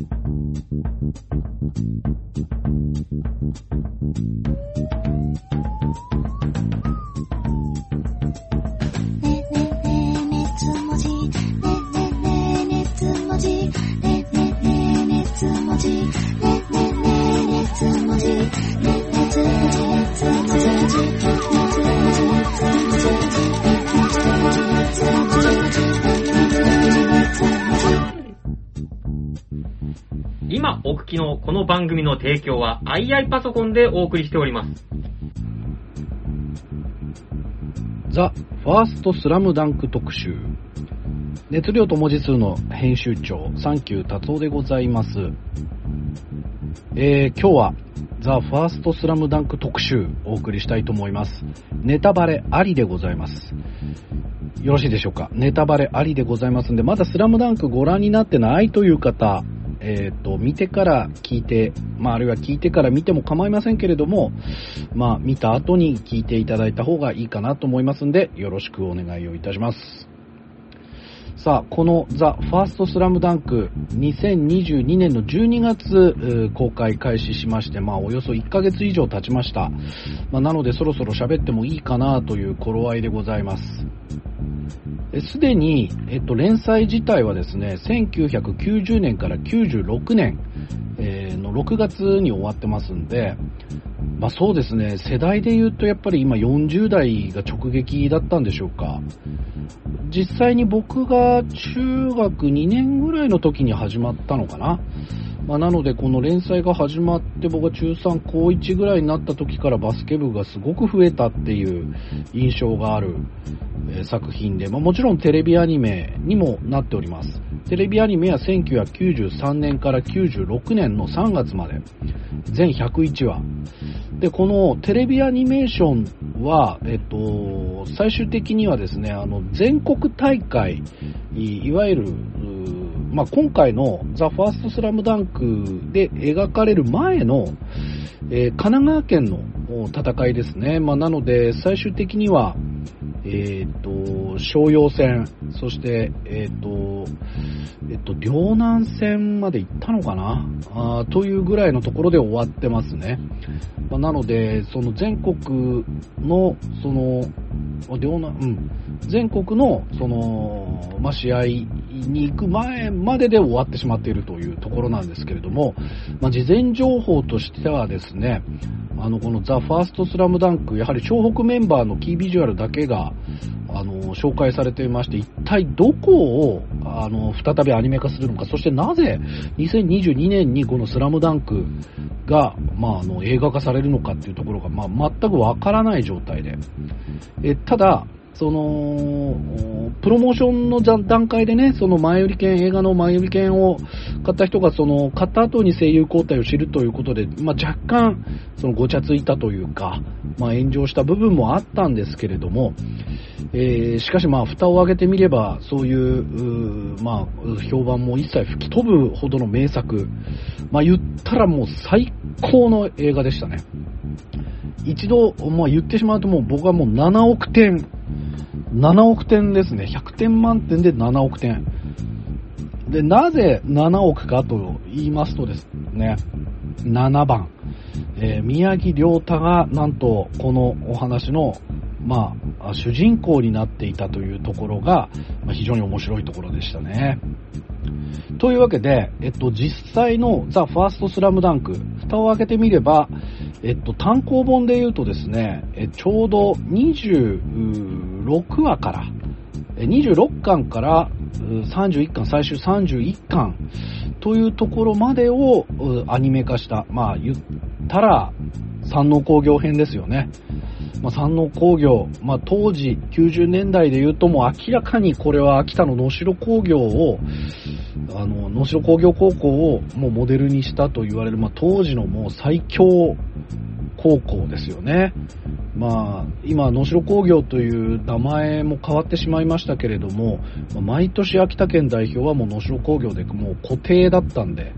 ねねねねつもじねねつもじねねつもじねねつもじ今お聞きのこの番組の提供は II パソコンでお送りしております。ザ・ファーストスラムダンク特集。熱量と文字数の編集長、サンキュー達夫でございます。えー、今日はザ・ファーストスラムダンク特集お送りしたいと思います。ネタバレありでございます。よろしいでしょうか？ネタバレありでございますんで、まだスラムダンクご覧になってないという方、えっ、と、見てから聞いて、まあ、あるいは聞いてから見ても構いませんけれども、まあ、見た後に聞いていただいた方がいいかなと思いますんで、よろしくお願いをいたします。さあ、このザ・ファーストスラムダンク2022年の12月公開開始しまして、まあおよそ1ヶ月以上経ちました。まあなのでそろそろ喋ってもいいかなという頃合いでございます。すでに、えっと、連載自体はですね、1990年から96年、えーの6月に終わってますんで、まあそうですね、世代で言うとやっぱり今40代が直撃だったんでしょうか。実際に僕が中学2年ぐらいの時に始まったのかな。まあ、なのでこの連載が始まって僕が中3高1ぐらいになった時からバスケ部がすごく増えたっていう印象があるえ作品で、まあ、もちろんテレビアニメにもなっております。テレビアニメは1993年から96年の3月まで、全101話。で、このテレビアニメーションは、えっと、最終的にはですね、あの、全国大会、いわゆる、まあ、今回のザ・ファーストスラムダンクで描かれる前の、えー神奈川県の戦いですね。まあ、なので、最終的には、えっ、と、商用戦、そして、えっ、と、えっ、と、両南戦まで行ったのかな？あというぐらいのところで終わってますね。まあ、なので、その全国の、その、両南、うん、全国の、その、まあ、試合に行く前までで終わってしまっているというところなんですけれども、まあ、事前情報としてはですね、あの、このザ・ファーストスラムダンク、やはり湘北メンバーのキービジュアルだけが、あの、紹介されていまして、一体どこを、あの、再びアニメ化するのか、そしてなぜ2022年にこのスラムダンクが、まあ、あの、映画化されるのかっていうところが、まあ、全くわからない状態で。え、ただ、その、プロモーションの段階でね、その前売り券、映画の前売り券を買った人が、その、買った後に声優交代を知るということで、まあ、若干、その、ごちゃついたというか、まあ、炎上した部分もあったんですけれども、えーしかしまあ、蓋を開けてみれば、そういう、うまあ、評判も一切吹き飛ぶほどの名作。まあ、言ったらもう最高の映画でしたね。一度、まあ、言ってしまうともう僕はもう7億点、7億点ですね。100点満点で7億点。で、なぜ7億かと言いますとですね、7番、えー宮城亮太がなんとこのお話の、まあ、主人公になっていたというところが、まあ、非常に面白いところでしたね。というわけで、えっと、実際のザ・ファーストスラムダンク、蓋を開けてみれば、えっと、単行本で言うとですね、えちょうど26話から、26巻から31巻、最終31巻というところまでをアニメ化した、まあ言ったら山王工業編ですよね。まあ、山王工業、まあ、当時90年代で言うともう明らかにこれは秋田の能代工業を、あの、能代工業高校をもうモデルにしたと言われる、まあ、当時のもう最強高校ですよね。まあ、今、能代工業という名前も変わってしまいましたけれども、毎年秋田県代表はもう能代工業でもう固定だったんで、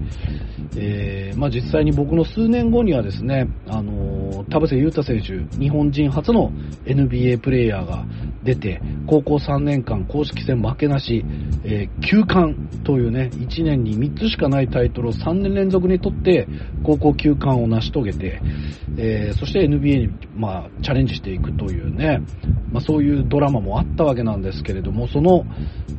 えーまあ実際に僕の数年後にはですね、あのー田臥勇太選手、日本人初の NBA プレイヤーが、出て、高校3年間公式戦負けなし、えー、9冠というね、1年に3つしかないタイトルを3年連続に取って、高校9冠を成し遂げて、え、そして NBA に、まあ、チャレンジしていくというね、まあ、そういうドラマもあったわけなんですけれども、その、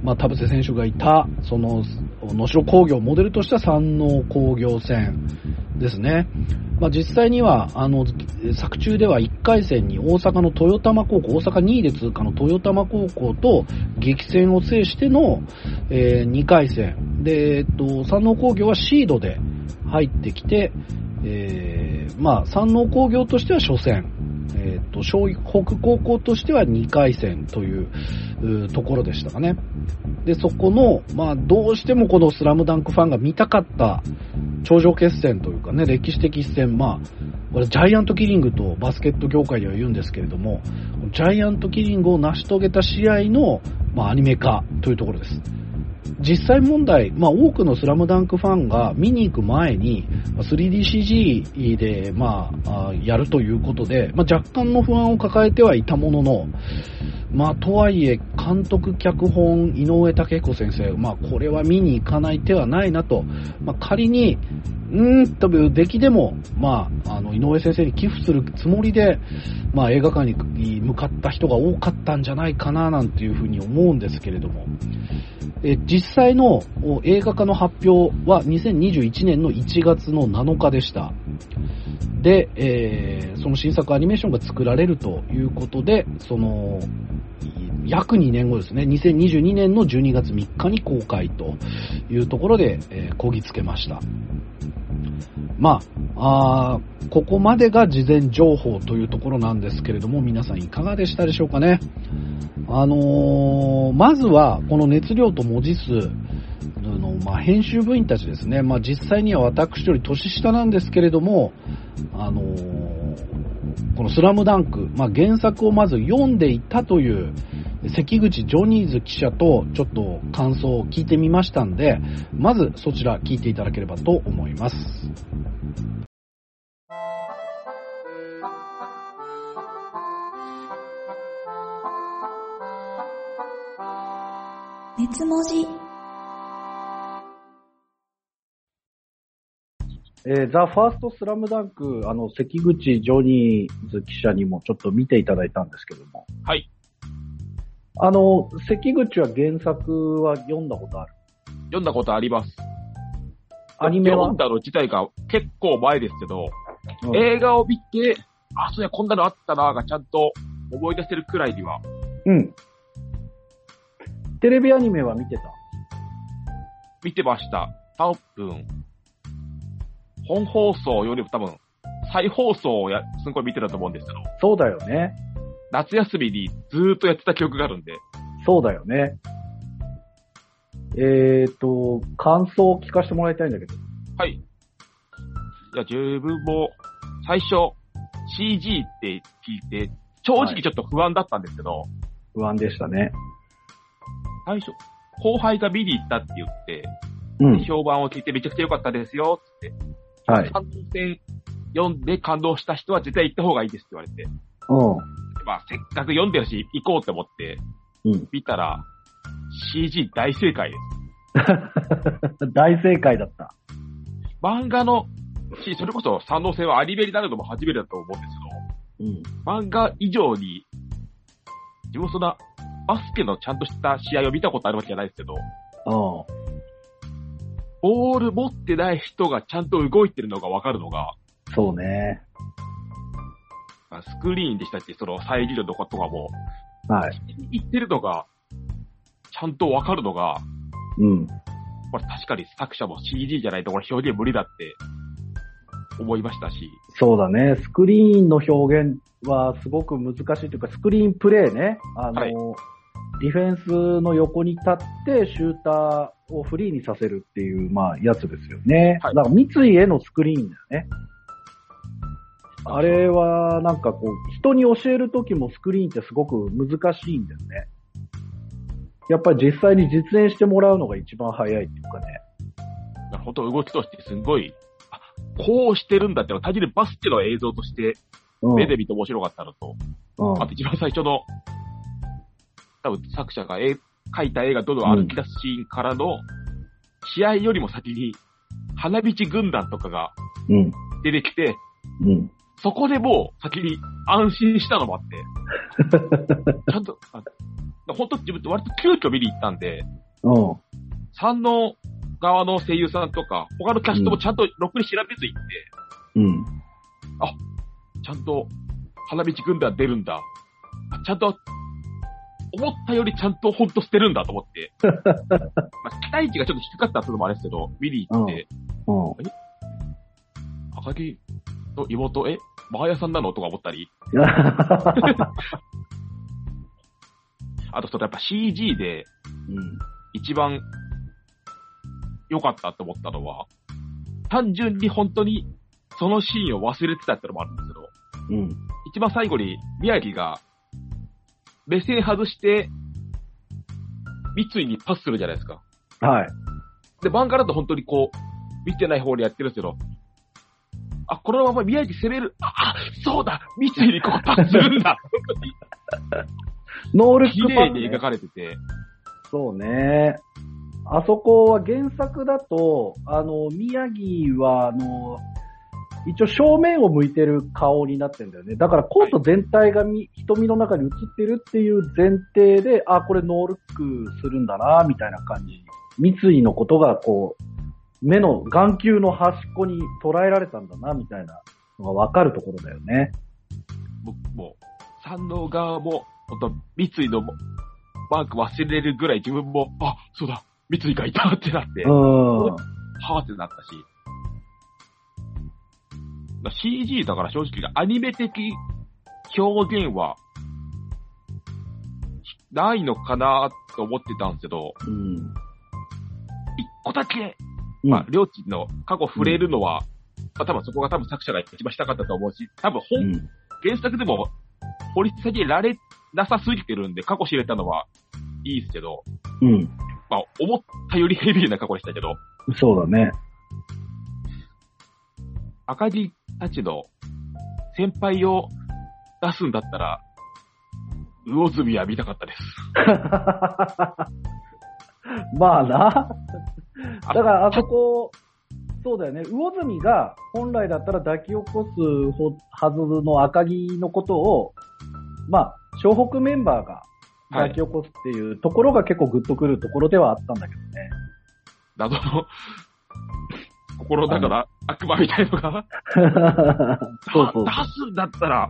まあ、田臥選手がいた、その、能代工業モデルとした山王工業戦ですね。まあ、実際には、あの、作中では1回戦に大阪の豊玉高校、大阪2位で通過の豊玉高校と激戦を制しての、えー、2回戦。で、えっと、山王工業はシードで入ってきて、えー、まあ、山王工業としては初戦。えっ、ー、と、湘北高校としては2回戦というところでしたかね。で、そこの、まあ、どうしてもこのスラムダンクファンが見たかった頂上決戦というかね、歴史的一戦、まあ、これジャイアントキリングとバスケット業界では言うんですけれども、ジャイアントキリングを成し遂げた試合の、まあ、アニメ化というところです。実際問題、まあ、多くのスラムダンクファンが見に行く前に 3DCG で、まあ、やるということで、まあ、若干の不安を抱えてはいたものの、まあ、とはいえ、監督、脚本、井上武彦先生、まあ、これは見に行かない手はないなと、まあ、仮に、うーんという出来でも、まあ、あの、井上先生に寄付するつもりで、まあ、映画館に向かった人が多かったんじゃないかな、なんていうふうに思うんですけれども、え実際の映画化の発表は2021年の1月の7日でした。で、えー、その新作アニメーションが作られるということで、その、約2年後ですね、2022年の12月3日に公開というところで、えー、こぎつけました。まあ、あここまでが事前情報というところなんですけれども、皆さんいかがでしたでしょうかね。あのー、まずは、この熱量と文字数、あの、まあ、編集部員たちですね、まあ、実際には私より年下なんですけれども、あのー、このスラムダンク、まあ、原作をまず読んでいたという関口ジョニーズ記者とちょっと感想を聞いてみましたんで、まずそちら聞いていただければと思います。熱文字えー、ザ・ファーストスラムダンク、あの、関口ジョニーズ記者にもちょっと見ていただいたんですけども。はい。あの、関口は原作は読んだことある？読んだことあります。アニメは？読んだの自体が結構前ですけど、うん、映画を見て、あ、そうや、こんなのあったながちゃんと思い出せるくらいには。うん。テレビアニメは見てた？見てました。多分、本放送よりも多分、再放送をや、すごい見てたと思うんですけど。そうだよね。夏休みにずーっとやってた記憶があるんで。そうだよね。えーと、感想を聞かせてもらいたいんだけど。はい。いや、自分も、最初、CG って聞いて、正直ちょっと不安だったんですけど。はい、不安でしたね。最初、後輩が見に行ったって言って、うん、評判を聞いてめちゃくちゃ良かったですよ、って。はい。感動戦読んで感動した人は絶対行った方がいいですって言われて。うん。まあ、せっかく読んでるし、行こうって思って、うん。見たら、CG 大正解です。大正解だった。漫画の、し、それこそ三能性はアニメになるのも初めてだと思うんですけど、うん。漫画以上に、自分そんな、バスケのちゃんとした試合を見たことあるわけじゃないですけど、ボール持ってない人がちゃんと動いてるのがわかるのが、そうね。スクリーンでしたっけ？その遮るとことかも。はい。言ってるのが、ちゃんとわかるのが、うん。これ確かに作者も CG じゃないとこれ表現無理だって思いましたし。そうだね。スクリーンの表現はすごく難しいというか、スクリーンプレイね。あの、はい、ディフェンスの横に立ってシューターをフリーにさせるっていう、まあ、やつですよね。はい、だから三井へのスクリーンだよね。あれは、なんかこう、人に教えるときもスクリーンってすごく難しいんだよね。やっぱり実際に実演してもらうのが一番早いっていうかね。本当動きとしてすごい、あ、こうしてるんだって、単純にバスケの映像として、目で見て面白かったのと、うん、あと一番最初の、多分作者が絵描いた絵がどんどん歩き出すシーンからの、試合よりも先に、花道軍団とかがうん。出てきて、うん。そこでもう先に安心したのもあって、ちゃんと、あ本当自分って割と急遽見に行ったんで、うん。三の側の声優さんとか、他のキャストもちゃんとろくに調べず行って、うん。ちゃんと花道軍団出るんだ。あちゃんと、思ったよりちゃんとほんと捨てるんだと思って。まあ、期待値がちょっと低かったってのもあれですけど、見に行って、うん。赤木の妹、え、マーヤさんなの？とか思ったり、あとそれやっぱ CG でうん。一番良かったって思ったのは、単純に本当にそのシーンを忘れてたってのもあるんですけど、うん。一番最後に宮城が目線外して、三井にパスするじゃないですか。はい。で、漫画だと本当にこう、見てない方でやってるんですけど、あ、このまま宮城攻める、あ、あそうだ三井にこうパスするんだ ノールッ綺クパス、ね麗に描。かれてて、そうね。あそこは原作だと、あの、宮城は、あの、一応正面を向いてる顔になってるんだよね。だからコート全体がみ瞳の中に映ってるっていう前提で、あ、これノールックするんだな、みたいな感じ。三井のことがこう、目の眼球の端っこに捉えられたんだな、みたいなのがわかるところだよね。僕もう、三能側も、本当三井のマーク忘れるぐらい自分も、あ、そうだ、三井がいたってなって、うん。はーってなったし、まあ CG だから正直アニメ的表現は、ないのかなと思ってたんですけど、うん。一個だけ、うんまあ、両親の過去触れるのは、まあ、多分そこが多分作者が一番したかったと思うし、多分本、うん原作でも掘り下げられなさすぎてるんで、過去知れたのはいいですけど、うん。まあ、思ったよりヘビーな過去でしたけど、そうだね。赤木たちの先輩を出すんだったら、魚住は見たかったです。まあな。あだからあそこ、そうだよね。魚住が本来だったら抱き起こすはずの赤木のことを、まあ、湘北メンバーが抱き起こすっていうところが結構グッとくるところではあったんだけどね。謎の、心の中の悪魔みたいのが、そうそう出すんだったら、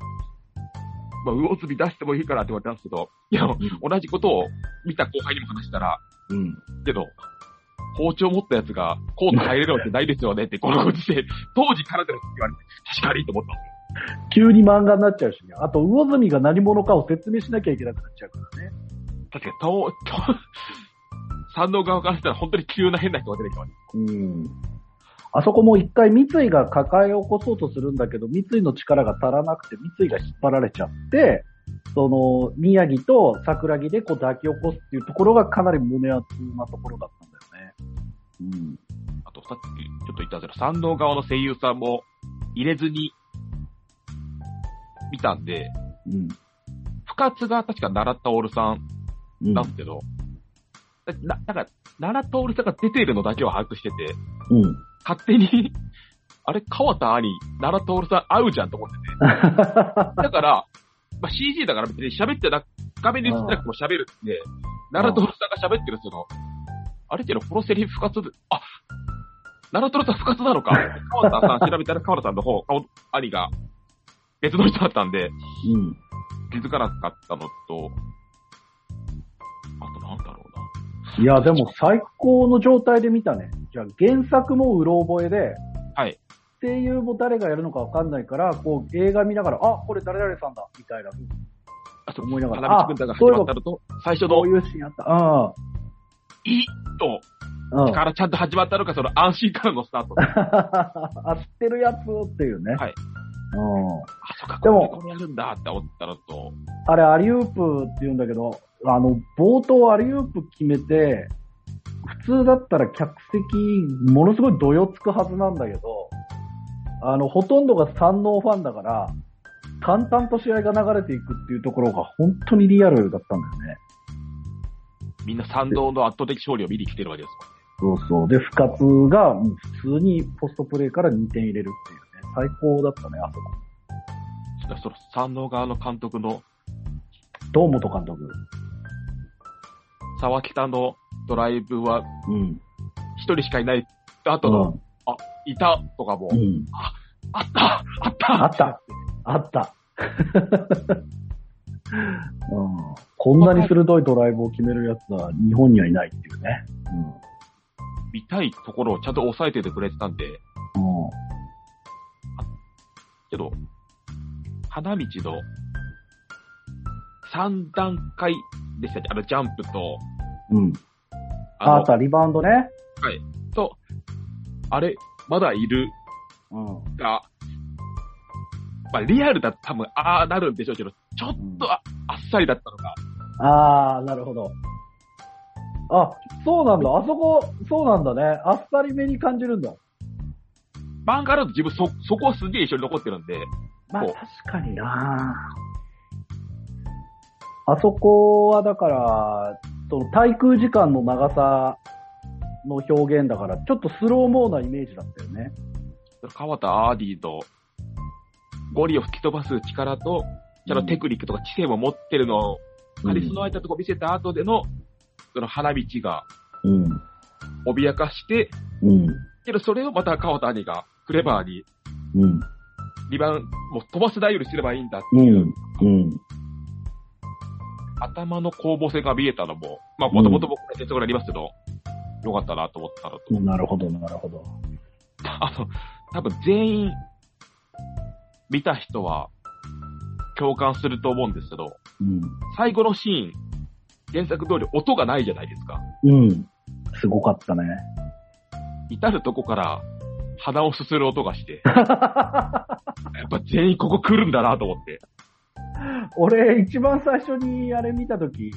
まあ、魚住出してもいいかなって言われたんですけど、いや、同じことを見た後輩にも話したら、うん。けど、包丁持ったやつがコート入れるわけないですよねって、このご時世、当時からでもって言われて、確かにと思った。急に漫画になっちゃうしね。あと、魚住が何者かを説明しなきゃいけなくなっちゃうからね。確かに、と、と、山王側からしたら本当に急な変な人が出てきます。うん。あそこも一回三井が抱え起こそうとするんだけど、三井の力が足らなくて、三井が引っ張られちゃって、その、宮城と桜木でこう抱き起こすっていうところがかなり胸熱なところだったんだよね。うん。あと、さっきちょっと言ったんですけど、山王側の声優さんも入れずに見たんで、うん。深津が確か奈良徹さんうん。なんですけど、な、なんか、奈良徹さんが出ているのだけは把握してて、うん。勝手に、あれ、川田兄、奈良徹さん会うじゃんと思ってて。だから、まあ、CG だから別に喋ってな、画面に映ってなくても喋るんで、奈良徹さんが喋ってるその、あれけど、このセリフ不活で、あ、奈良徹さん不活なのか。川田さん調べたら川田さんの方、顔兄が別の人だったんで、うん。気づかなかったのと、あとなんだろうな。いや、でも最高の状態で見たね。じゃあ原作もうろ覚えで、はい。声優も誰がやるのかわかんないから、こう映画見ながら、あ、これ誰々さんだ、みたいな、あと、思いながら花道軍団が始まったのと、最初のこういうシーンあった。いと、うん。うん。からちゃんと始まったのか、その安心からのスタート。あ、あ、知ってるやつっていうね。はい。うん。そっか、でもこれやるんだって思ったのと、あれ、アリウープって言うんだけど、あの、冒頭アリウープ決めて、普通だったら客席、ものすごいどよつくはずなんだけど、あの、ほとんどが三能ファンだから、淡々と試合が流れていくっていうところが本当にリアルだったんだよね。みんな賛同の圧倒的勝利を見に来てるわけですそうそう。で、深津がもう普通にポストプレーから2点入れるっていうね。最高だったね、あそこ。しかしその賛同側の監督の堂本監督。沢北のドライブはうん。一人しかいない後の、あ、いたとかも、うん。うん。あったあったあったあった。うん、こんなに鋭いドライブを決めるやつは日本にはいないっていうね。見たいところをちゃんと抑えててくれてたんで、うん。うん。けど、花道の3段階でしたっけ？あのジャンプと、うん。ああった、リバウンドね。と、あれ、まだいるうん。が、まあ、リアルだと多分、ああなるんでしょうけど、ちょっとあ,、あっさりだったのが、ああ、なるほど。あ、そうなんだ。あそこ、そうなんだね。あっさりめに感じるんだ。漫画だと自分そ、そこはすげえ一緒に残ってるんで、まあ確かになあそこはだから、その滞空時間の長さの表現だから、ちょっとスローモーなイメージだったよね。川田アーディと、ゴリを吹き飛ばす力と、ちゃんとテクニックとか知性も持ってるのを、カリスの空いたとこ見せた後での、その花道がうん。脅かして、うん。けどそれをまた川田兄がクレバーに、うん。リバウンもう飛ばす台よりすればいいんだってういう、ん。うん。頭の攻防性が見えたのも、まあもともと僕は鉄則ありますけど、よかったなと思ったのと、なるほど、なるほど。あの、多分全員、見た人は共感すると思うんですけど、うん。最後のシーン、原作通り音がないじゃないですか。うん。すごかったね。至るとこから鼻をすする音がして、やっぱ全員ここ来るんだなと思って。俺、一番最初にあれ見たとき、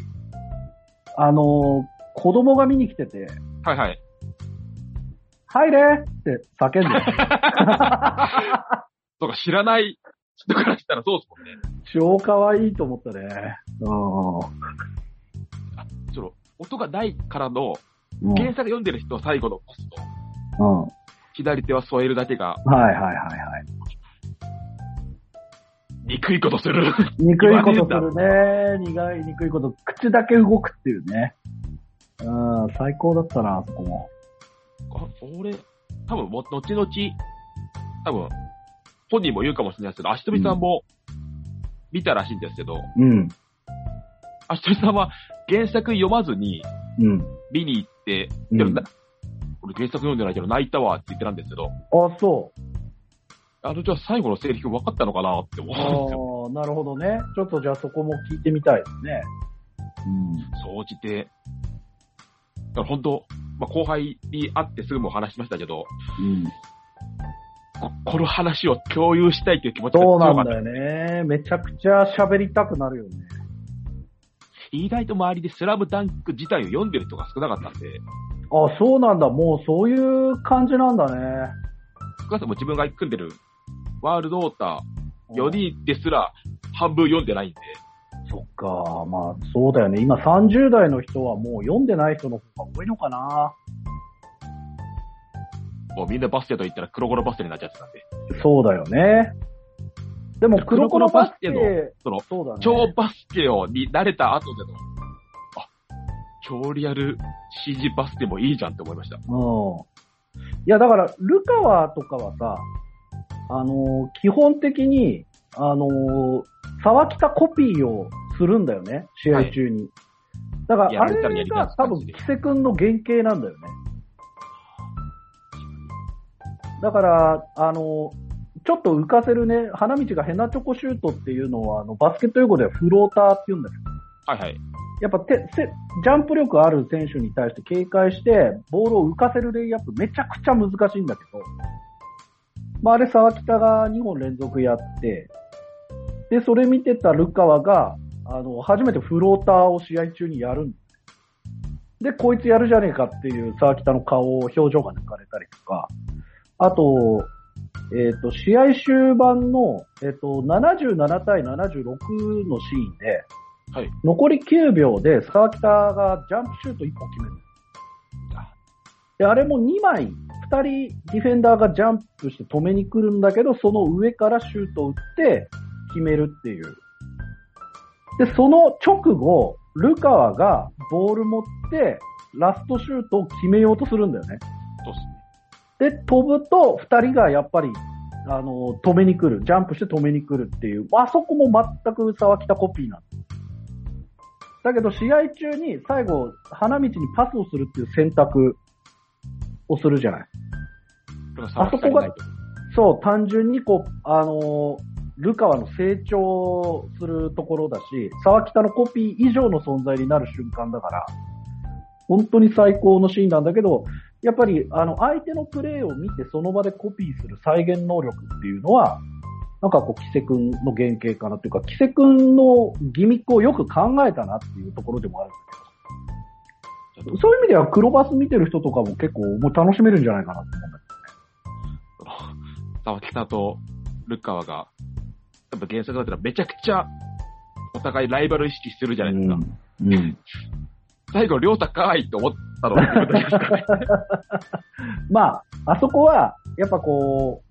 あの、子供が見に来てて、はいはい。入れって叫んでた。とか知らない人からしたらそうですもんね。超可愛いと思ったね。その、音がないからの、うん。原作読んでる人は最後のポスト、うん。うん。左手は添えるだけが、はいはいはいはい。憎いことする。憎いことするね。苦い憎いこと。口だけ動くっていうね。うん、最高だったな、あそこも。あ俺、多分も、後々、多分、本人も言うかもしれないですけど、足飛さんも見たらしいんですけど、うん。足飛さんは原作読まずにうん。見に行って、うんでもな俺原作読んでないけど泣いたわって言ってたんですけど、あ、そう。あの、じゃあ最後のセリフ分かったのかなって思うんですよ。ああ、なるほどね。ちょっとじゃあそこも聞いてみたいですね。総じて、だから本当、まあ、後輩に会ってすぐも話しましたけど、うん。うん。ここの話を共有したいという気持ちがそう強かった。なんだよね。めちゃくちゃ喋りたくなるよね。意外と周りでスラムダンク自体を読んでる人が少なかったんで、あ、そうなんだ。もうそういう感じなんだね。少なくとも自分が組んでるワールドウォーター4人ですら半分読んでないんで、そっか。まあ、そうだよね。今30代の人はもう読んでない人の方が多いのかな。もうみんなバスケと言ったら黒子のバスケになっちゃってたんで、そうだよね。でも黒子のバスケ、のバその、そうだね。超バスケをに慣れた後での、あ、超リアル CG バスケもいいじゃんって思いました。うん。いや、だから、ルカワとかはさ、あのー基本的に、あのー沢北コピーをするんだよね、試合中に。だから、あれが多分、キセ君の原型なんだよね。だから、あのーちょっと浮かせるね、花道がヘナチョコシュートっていうのは、あの、バスケット用語ではフローターって言うんだけど、はいはい。やっぱてせジャンプ力ある選手に対して警戒して、ボールを浮かせるレイアップめちゃくちゃ難しいんだけど、まあ、あれ沢北が2本連続やって、で、それ見てたルカワが、あの、初めてフローターを試合中にやるんで、こいつやるじゃねえかっていう沢北の顔、表情が抜かれたりとか、あと、えっ、と、試合終盤の、えっ、と、77対76のシーンで、はい。残り9秒で沢北がジャンプシュート1本決める。で、あれも2枚、2人ディフェンダーがジャンプして止めに来るんだけど、その上からシュートを打って決めるっていう。で、その直後、ルカワがボール持って、ラストシュートを決めようとするんだよね。そうっすね。で、飛ぶと、二人がやっぱり、あの、止めに来る。ジャンプして止めに来るっていう。あそこも全く沢北コピーなの。だけど、試合中に最後、花道にパスをするっていう選択をするじゃない。あそこがそう、単純にこう、あのルカワの成長するところだし、沢北のコピー以上の存在になる瞬間だから、本当に最高のシーンなんだけど、やっぱり、あの、相手のプレーを見てその場でコピーする再現能力っていうのは、なんかこう、キセ君の原型かなっていうか、キセ君のギミックをよく考えたなっていうところでもあるんだけど、そういう意味では黒バス見てる人とかも結構もう楽しめるんじゃないかなって思うんだけ 沢北とルッカワが、やっぱ原作だったらめちゃくちゃお互いライバル意識するじゃないですか。うん。うん。最後、りょうたかーいって思ったの。まあ、あそこは、やっぱこ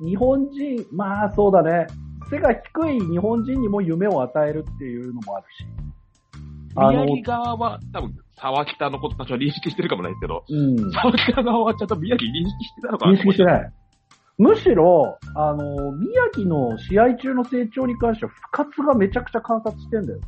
う、日本人、まあそうだね、背が低い日本人にも夢を与えるっていうのもあるし。あの宮城側は多分沢北のこと多少認識してるかもないですけど、うん。沢北側はちゃんと宮城認識してたのかな認識してない。むしろ、あの、宮城の試合中の成長に関しては、不活がめちゃくちゃ観察してんだよ。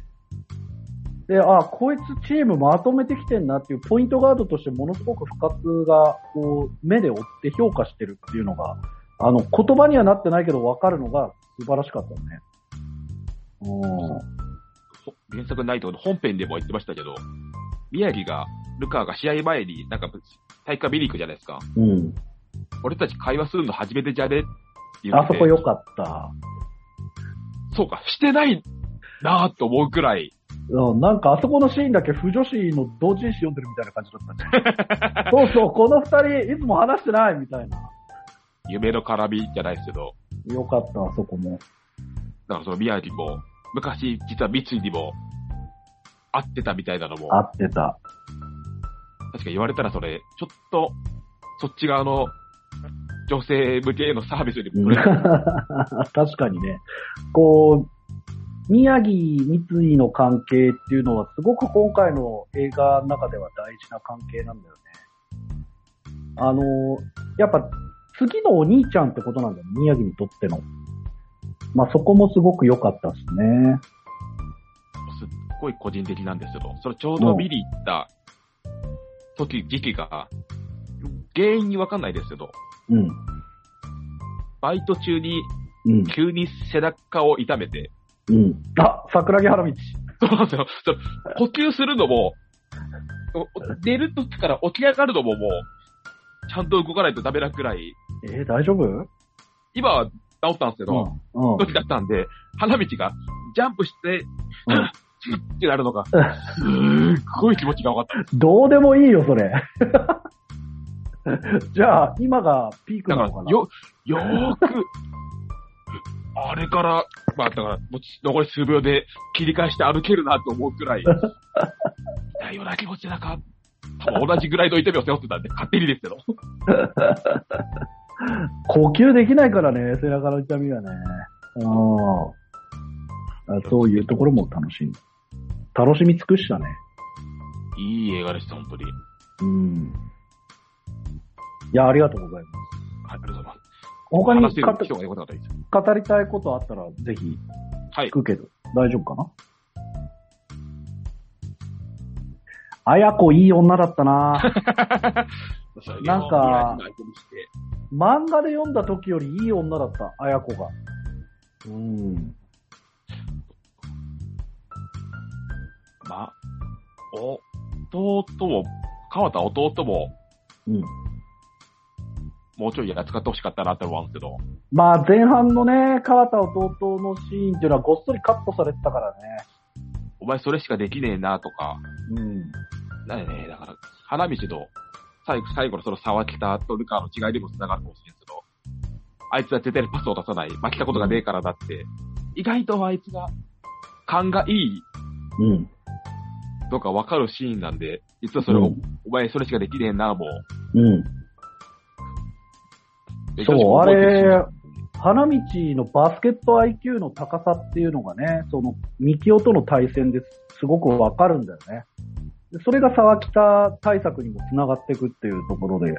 で、あ、こいつチームまとめてきてんなっていうポイントガードとしてものすごく不活が、こう、目で追って評価してるっていうのが、あの、言葉にはなってないけど分かるのが素晴らしかったね。う原作ないところ本編でも言ってましたけど、宮城が、ルカが試合前になんか大会見に行くじゃないですか。ん。うん。俺たち会話するの初めてじゃねって言ってあそこ良かった。そうか、してないなーって思うくらい、うん、なんかあそこのシーンだけ不女子の同人誌読んでるみたいな感じだったね。そうそう、この二人いつも話してないみたいな。夢の絡みじゃないですけど、よかった、あそこも。だからその宮城も、昔実は三井にも会ってたみたいなのも、合ってた。確か言われたらそれ、ちょっと、そっち側の女性向けへのサービスにうんこれ、確かにね。こう、宮城、三井の関係っていうのはすごく今回の映画の中では大事な関係なんだよね。あの、やっぱ次のお兄ちゃんってことなんだよ、宮城にとっての。まあそこもすごく良かったですね。ごい個人的なんですけど、それちょうど見に行った時、時期が、原因にわかんないですけど、うん。バイト中にうん。急に背中を痛めて、うん。あ、桜木原道。そうなんですよ。そう呼吸するのも、お寝る時から起き上がるのももう、ちゃんと動かないとダメなくらい、えー大丈夫？うん。今は治ったんですけど、うん。時だったんで、花道がジャンプして、うん ってなるのが、すっごい気持ちが分かった。どうでもいいよ、それ。じゃあ、今がピークだかな？のからな。よ、よーく、あれから、まあだから、残り数秒で切り返して歩けるなと思うくらい、痛いような気持ちでなんか、多分同じぐらいの痛みを背負ってたんで、勝手にですけど。呼吸できないからね、背中の痛みはね。うんあそういうところも楽しい。楽しみ尽くしたね。いい映画でした、本当に。うん。いや、ありがとうございます。はい、ありがとうございます。他に話してるか人がよかったです。語りたいことあったら、ぜひはい聞。くけど、大丈夫かな？あやこいい女だったな なんか漫画で読んだ時よりいい女だった、あやこが。うん。ま、弟も、川田弟も、うん。もうちょいや使ってほしかったなって思うんですけど、まあ前半のね、川田弟のシーンっていうのはごっそりカットされてたからね。お前それしかできねえなとか、うん。なんね、だから、花道と、最後、最後のその沢北とルカの違いにも繋がるかもしれんけど、あいつは絶対にパスを出さない、負けたことがねえからだって、意外とあいつが、勘がいいうん。どうかわかるシーンなんで、実はそれを、うんお前それしかできねえな、もう。うん。そう、あれ、花道のバスケット IQ の高さっていうのがね、その、ミキオとの対戦ですごくわかるんだよね。でそれが沢北対策にもつながっていくっていうところで、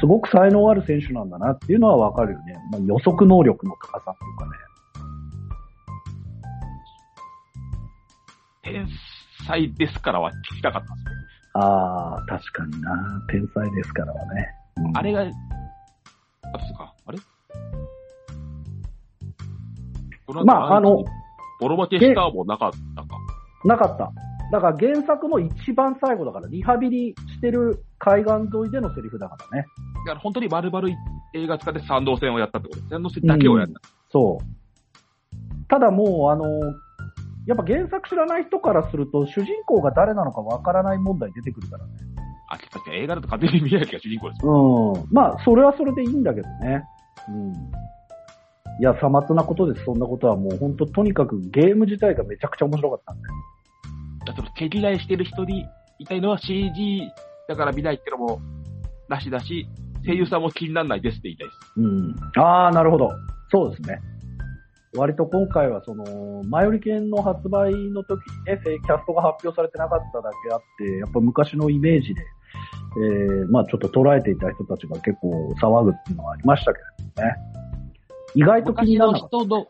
すごく才能ある選手なんだなっていうのはわかるよね。まあ、予測能力の高さっていうかね。天才ですからは聞きたかったんですよ。ああ、確かにな。天才ですからはね。うんあれが、あとですかあれ？まああの、ボロ負けしたもなかったか。なかった。だから原作の一番最後だから、リハビリしてる海岸沿いでのセリフだからね。だから本当に丸々映画使って賛同戦をやったってこと賛同戦だけをやった。そう。ただもう、あの、やっぱ原作知らない人からすると、主人公が誰なのかわからない問題出てくるからね。あ、確かに映画だと勝手に宮城が主人公ですよ。うん。まあ、それはそれでいいんだけどね。うん。いや、さまつなことです、そんなことはもう本当、とにかくゲーム自体がめちゃくちゃ面白かったんで。だからその毛嫌いしてる人にいたいのは CG だから見ないってのもなしだし、声優さんも気にならないですって言いたいです。うん。ああ、なるほど。そうですね。割と今回はその、マヨリケンの発売の時にね、キャストが発表されてなかっただけあって、やっぱ昔のイメージで、えー、まあちょっと捉えていた人たちが結構騒ぐっていうのはありましたけどね。意外と気にならなかった。人の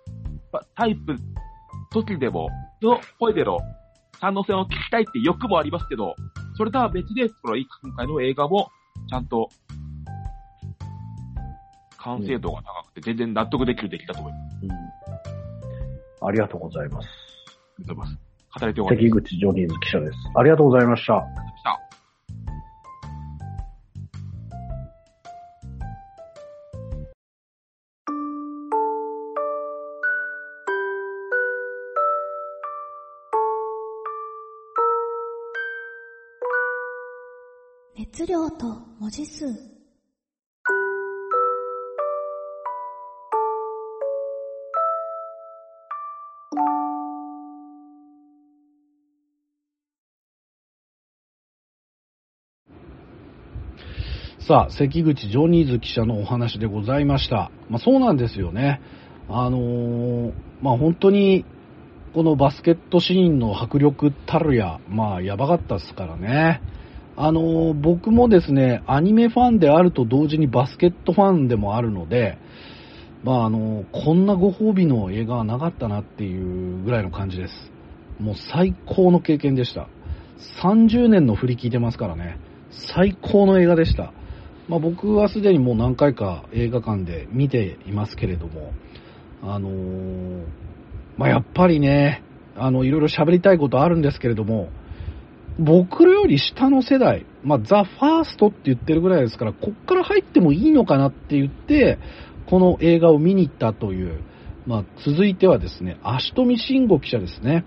タイプ、時でも、の声での賛同戦を聞きたいって欲もありますけど、それとは別で、この今回の映画も、ちゃんと、完成度が高くて、全然納得できる出来だと思います。うん。ありがとうございます。ありがとうございます。語れております。関口ジョニーズ記者です。ありがとうございました。した。熱量と文字数さあ、関口ジョニーズ記者のお話でございました。まあそうなんですよね。あのーまあ本当に、このバスケットシーンの迫力たるや、まあやばかったですからね。あのー僕もですね、アニメファンであると同時にバスケットファンでもあるので、まああのーこんなご褒美の映画はなかったなっていうぐらいの感じです。もう最高の経験でした。30年の振り聞いてますからね。最高の映画でした。まあ、僕はすでにもう何回か映画館で見ていますけれども、あのーまあ、やっぱりね、あの、いろいろ喋りたいことあるんですけれども、僕らより下の世代、まあ、ザ・ファーストって言ってるぐらいですから、こっから入ってもいいのかなって言って、この映画を見に行ったという、まあ、続いてはですね、足富慎吾記者ですね。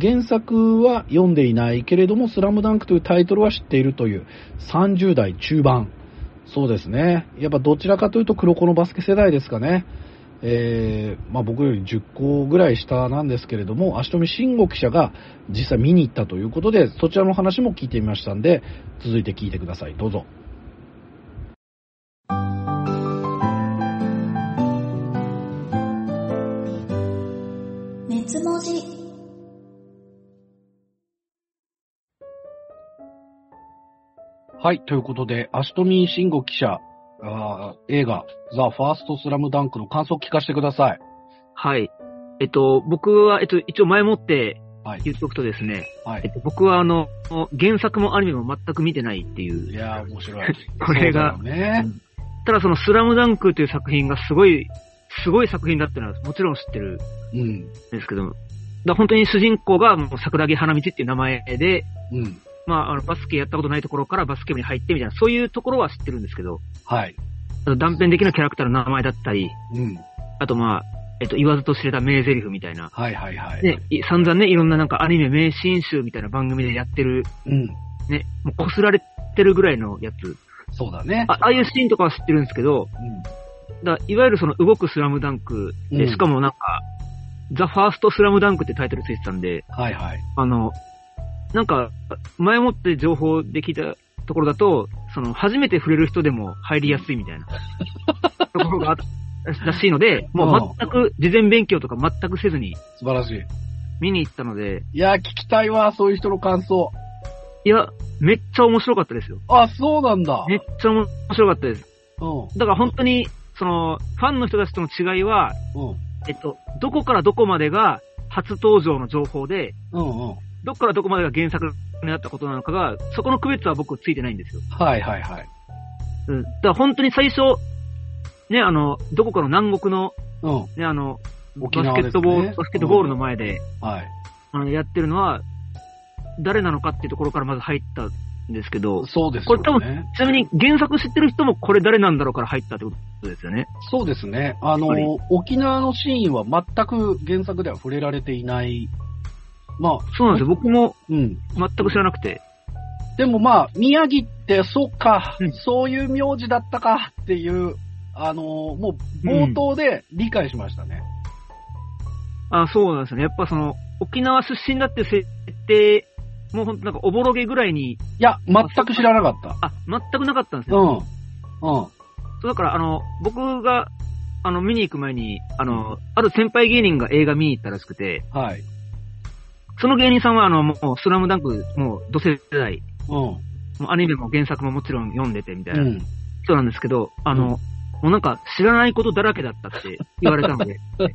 原作は読んでいないけれども、スラムダンクというタイトルは知っているという30代中盤。そうですね。やっぱどちらかというと黒子のバスケ世代ですかね。えー、まあ僕より10個ぐらい下なんですけれども、足富慎吾記者が実際見に行ったということで、そちらの話も聞いてみましたんで、続いて聞いてください。どうぞ。熱文字はい、ということで、足富慎吾記者、あー映画、ザ・ファーストスラムダンクの感想を聞かせてください。はい。えっと、僕は、えっと、一応前もってはい。言っておくとですね、はい。えっと、僕はあの、原作もアニメも全く見てないっていういやー、面白い。これがね。ただそのスラムダンクという作品がすごい、すごい作品だっていうのはもちろん知ってるうん。んですけども、だから本当に主人公がもう桜木花道っていう名前で、うん。まあ、あの、バスケやったことないところからバスケ部に入ってみたいな、そういうところは知ってるんですけど、はい。断片的なキャラクターの名前だったり、うん。あとまあ、えっと、言わずと知れた名台詞みたいな、はいはいはい。ね、い散々ね、いろんななんかアニメ名シーン集みたいな番組でやってる、うん。ね、もう擦られてるぐらいのやつ、そうだね。あああいうシーンとかは知ってるんですけど、うん。だいわゆるその動くスラムダンクで、うんしかもなんか、ザ・ファースト・スラムダンクってタイトルついてたんで、はいはい。あの、なんか、前もって情報で聞いたところだと、その、初めて触れる人でも入りやすいみたいな、ところがあったらしいので、もう全く事前勉強とか全くせずに素晴らしい。見に行ったので、いや、聞きたいわ、そういう人の感想。いや、めっちゃ面白かったですよ。あ、そうなんだ。めっちゃ面白かったです。うん。だから本当に、その、ファンの人たちとの違いは、うん。えっと、どこからどこまでが初登場の情報で、うんうん。どこからどこまでが原作になったことなのかが、そこの区別は僕ついてないんですよ。はいはいはい。うん。だから本当に最初、ね、あの、どこかの南国の、うん。ね、あの、バスケットボール、ねバスケットボールの前で、はい。あの、やってるのは、誰なのかっていうところからまず入ったんですけど、そうですこれ多よね。ちなみに原作知ってる人もこれ誰なんだろうから入ったってことですよね。そうですね。あの、はい沖縄のシーンは全く原作では触れられていない。まあ、そうなんですよ。僕もうん。全く知らなくて。でもまあ、宮城って、そっか、うんそういう名字だったかっていう、あのもう冒頭で理解しましたね。あ、そうなんですよね。やっぱその、沖縄出身だって設定、もうほんとなんかおぼろげぐらいに、いや、全く知らなかった。あ、全くなかったんですうん。よ。うん。そうだからあの、僕が、あの、見に行く前に、あの、ある先輩芸人が映画見に行ったらしくて、はい。その芸人さんはあの、もう、スラムダンク、もう、同世代、うん。もうアニメも原作ももちろん読んでてみたいうなん人なんですけど、あの、うんもうなんか知らないことだらけだったって言われたので、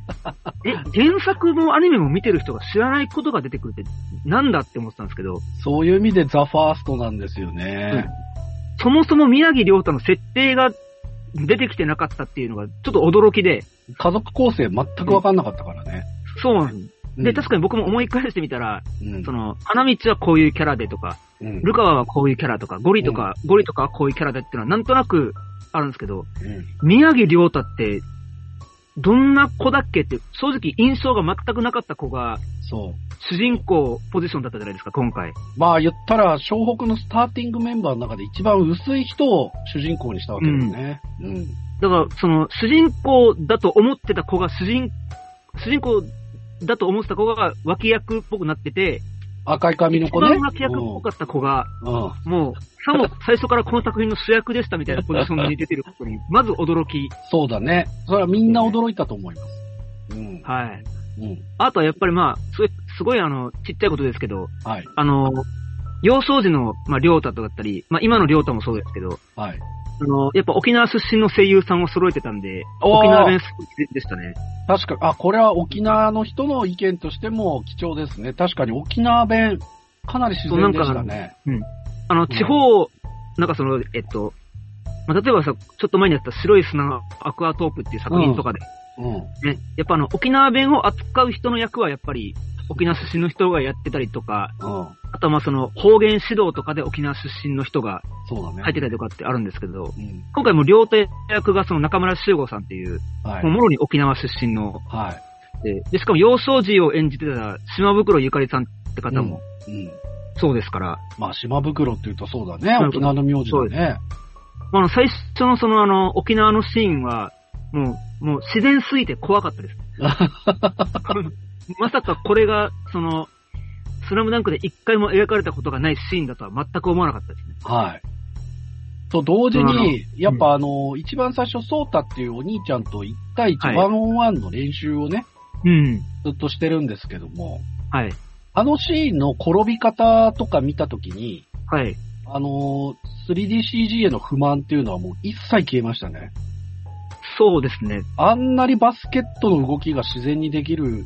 え、原作もアニメも見てる人が知らないことが出てくるってなんだって思ってたんですけど、そういう意味でザ・ファーストなんですよね。そもそも宮城亮太の設定が出てきてなかったっていうのがちょっと驚きで、家族構成全く分かんなかったからね。そうなんです。で、確かかに僕も思い返してみたら、にその、花道はこういうキャラでとか、うん、ルカワはこういうキャラとか、ゴリとか、ゴリとかはこういうキャラでっていうのはなんとなくあるんですけど、うん宮城亮太って、どんな子だっけって、正直印象が全くなかった子が、そう。主人公ポジションだったじゃないですか、今回。まあ言ったら、湘北のスターティングメンバーの中で一番薄い人を主人公にしたわけですね。うん。だから、その、主人公だと思ってた子が主人、主人公だと思ってた子が脇役っぽくなってて、赤い髪の一子ね。番脇役っぽかった子が、もう、さも最初からこの作品の主役でしたみたいなポジションに出てることに、まず驚き。そうだね。それはみんな驚いたと思います。うん。はい。うん。あとはやっぱりまあ、すごい、すごいあの、ちっちゃいことですけど、はい。あの、幼少時の、まあ、りょうたとだったり、まあ、今のりょうたもそうですけど、はい。あの、やっぱ沖縄出身の声優さんを揃えてたんで、沖縄弁すごいでしたね。確か、あ、これは沖縄の人の意見としても貴重ですね。確かに沖縄弁、かなり自然でしたね。あの、地方、なんかその、えっと、まあ、例えばさ、ちょっと前にやった白い砂アクアトープっていう作品とかで、うん。ね、やっぱあの、沖縄弁を扱う人の役はやっぱり、沖縄出身の人がやってたりとか、うん。あとはまあその、方言指導とかで沖縄出身の人が。入ってたりとかってあるんですけど、うん。今回も両手役がその中村修吾さんっていう、はいもろに沖縄出身の、はい。で、でしかも幼少時を演じてた島袋ゆかりさんって方もうん。そうですから、まあ、島袋って言うとそうだね。うん沖縄の名字だね。まあ最初のそのあの、沖縄のシーンは、もう、もう自然すぎて怖かったです。まさかこれが、その、スラムダンクで一回も描かれたことがないシーンだとは全く思わなかったですね。はい。と同時に、やっぱあの、一番最初、ソータっていうお兄ちゃんと1対1、はいワンオンワンの練習をね、うん。ずっとしてるんですけども、はい。あのシーンの転び方とか見たときに、はい。あの、3DCG への不満っていうのはもう一切消えましたね。そうですね。あんなにバスケットの動きが自然にできる、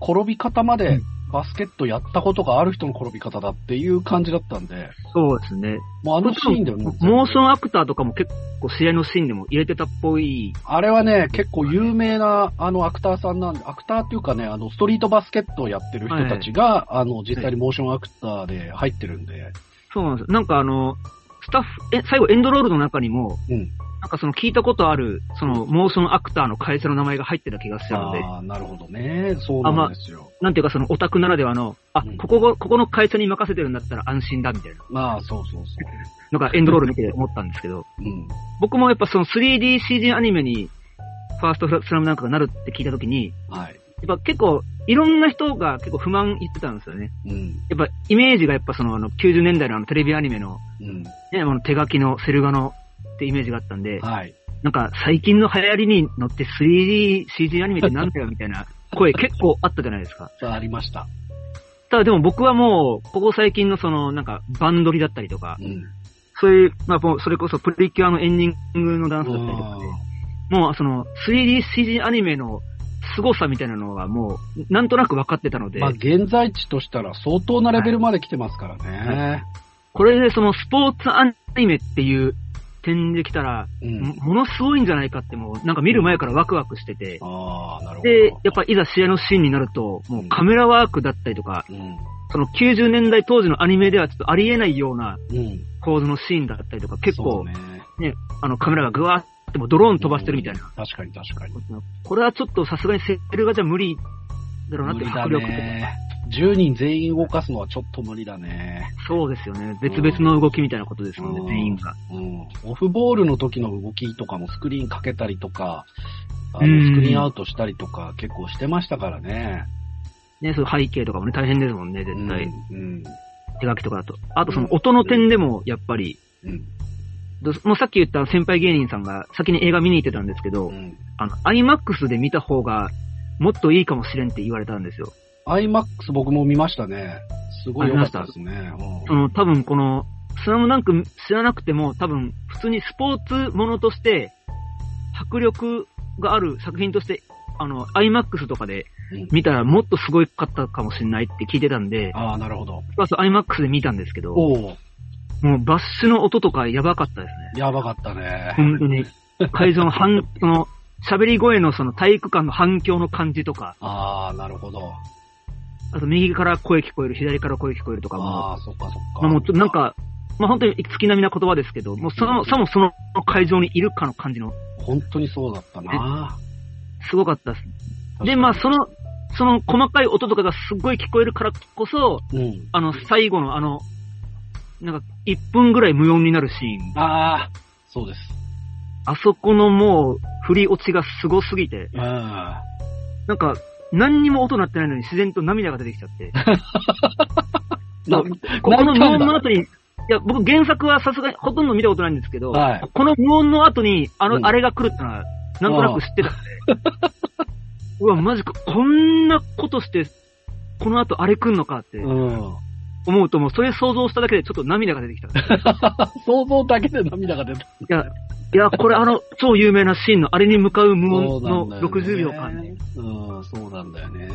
転び方までうんバスケットやったことがある人の転び方だっていう感じだったんで、そうですね。もうあのシーンでもうモーションアクターとかも結構試合のシーンでも入れてたっぽい。あれはね、結構有名な、あの、アクターさんなんで、アクターっていうかね、あの、ストリートバスケットをやってる人たちが、あの、実際にモーションアクターで入ってるんで、そうなんです。なんかあの、スタッフ、え、最後エンドロールの中にも、うん。なんかその聞いたことある、その、モーションアクターの会社の名前が入ってた気がしちゃうので、ああ、なるほどね。そうなんですよ。なんていうかそのオタクならではの、あうん、ここが、ここの会社に任せてるんだったら安心だみたいなまあ、そうそうそのがエンドロール見て思ったんですけど、う。うん。僕もやっぱその 3DCG アニメに、ファーストスラムダンクがなるって聞いたときに、はい。やっぱ結構、いろんな人が結構不満言ってたんですよね。うん。やっぱイメージがやっぱそのあの90年代のあのテレビアニメの、うん。ね、あの手書きのセル画のってイメージがあったんで、はい。なんか最近の流行りに乗って 3DCG アニメって なんだよみたいな声結構あったじゃないですか。さあ、ありました。ただでも僕はもう、ここ最近のそのなんかバンドリだったりとか、うん。そういう、まあそれこそプリキュアのエンディングのダンスだったりとかで、もうその 3DCG アニメの凄さみたいなのはもうなんとなく分かってたので、まあ、現在地としたら相当なレベルまで来てますからね。これでそのスポーツアニメっていう点できたら、うん。もものすごいんじゃないかってもうなんか見る前からワクワクしてて、ああ、なるほど。で、やっぱいざ試合のシーンになると、もうカメラワークだったりとか、うん。その90年代当時のアニメではちょっとありえないようなうん。構図のシーンだったりとか、結構ね。ね、あのカメラがぐわーってもうドローン飛ばしてるみたいな。確かに確かに。これはちょっとさすがにセルがじゃ無理だろうなって迫力ってね。10人全員動かすのはちょっと無理だね。そうですよね。別々の動きみたいなことですもんね、うん全員が。うん。オフボールの時の動きとかもスクリーンかけたりとか、あうんの、スクリーンアウトしたりとか結構してましたからね。ね、そういう背景とかもね、大変ですもんね、絶対。うん。手書きとかだと。あとその音の点でも、やっぱり、うん。どもうさっき言った先輩芸人さんが先に映画見に行ってたんですけど、うん。あの、IMAX で見た方がもっといいかもしれんって言われたんですよ。IMAX 僕も見ましたね。すごい良かったですね。その、多分この、スラムダンク知らなくても、多分普通にスポーツものとして、迫力がある作品として、あの、IMAX とかでうん見たらもっとすごかったかもしれないって聞いてたんで、ああ、なるほど。まず IMAX で見たんですけど、もうバッシュの音とかやばかったですね。やばかったね。本当に。会場の反、その、喋り声のその体育館の反響の感じとか、ああ、なるほど。あと右から声聞こえる、左から声聞こえるとかも、ああ、そっかそっか。まあもうなんか、まあ本当に月並みな言葉ですけど、もうその、さもその会場にいるかの感じの、本当にそうだったな。すごかったです。で、まあその、その細かい音とかがすっごい聞こえるからこそ、うん。あの最後のあの、なんか1分ぐらい無音になるシーン。ああ、そうです。あそこのもう振り落ちがすごすぎて、うん。なんか何にも音鳴ってないのに自然と涙が出てきちゃって。なここの無音の後に、いや、僕原作はさすがにほとんど見たことないんですけど、はい。この無音の後に、あの、うん。あれが来るってのは、なんとなく知ってた。ん。で、うわ、マジか、こんなことして、この後あれ来んのかって。うん。思うと、もうそれ想像しただけでちょっと涙が出てきた。い 想像だけで涙が出た。や、いや、これあの、超有名なシーンのあれに向かう無音のそうなんだよね60秒間ね。いうん、そうなんだよね。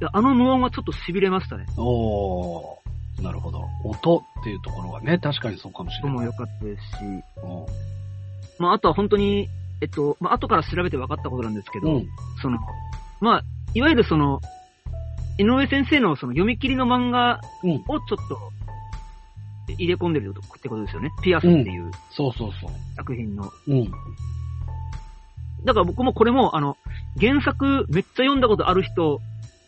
や、あの無音はちょっと痺れましたね。おー、なるほど。音っていうところはね、確かにそうかもしれない。音も良かったですし、うんまあ、あとは本当に、えっと、まあ、後から調べて分かったことなんですけど、うん。その、まあ、いわゆるその、井上先生のその読み切りの漫画うんをちょっと入れ込んでるってことですよね。ピアスっていうそうそうそう。作品の。うん。だから僕もこれも、あの、原作めっちゃ読んだことある人、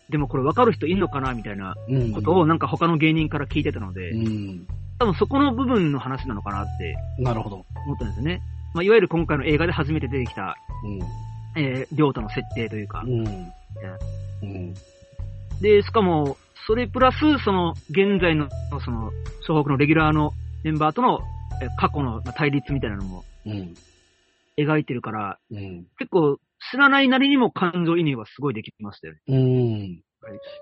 でもこれ分かる人いんのかなみたいなうん。ことをなんか他の芸人から聞いてたので、うん。多分そこの部分の話なのかなってなるほど。思ったんですよね。まあ、いわゆる今回の映画で初めて出てきた、うん。えー、りょうたの設定というか、うん。うん。で、しかも、それプラス、その、現在の、その、湘北のレギュラーのメンバーとの、え過去のまあ対立みたいなのもうん。描いてるから、うん。結構、知らないなりにも感情移入はすごいできましたよね。うん。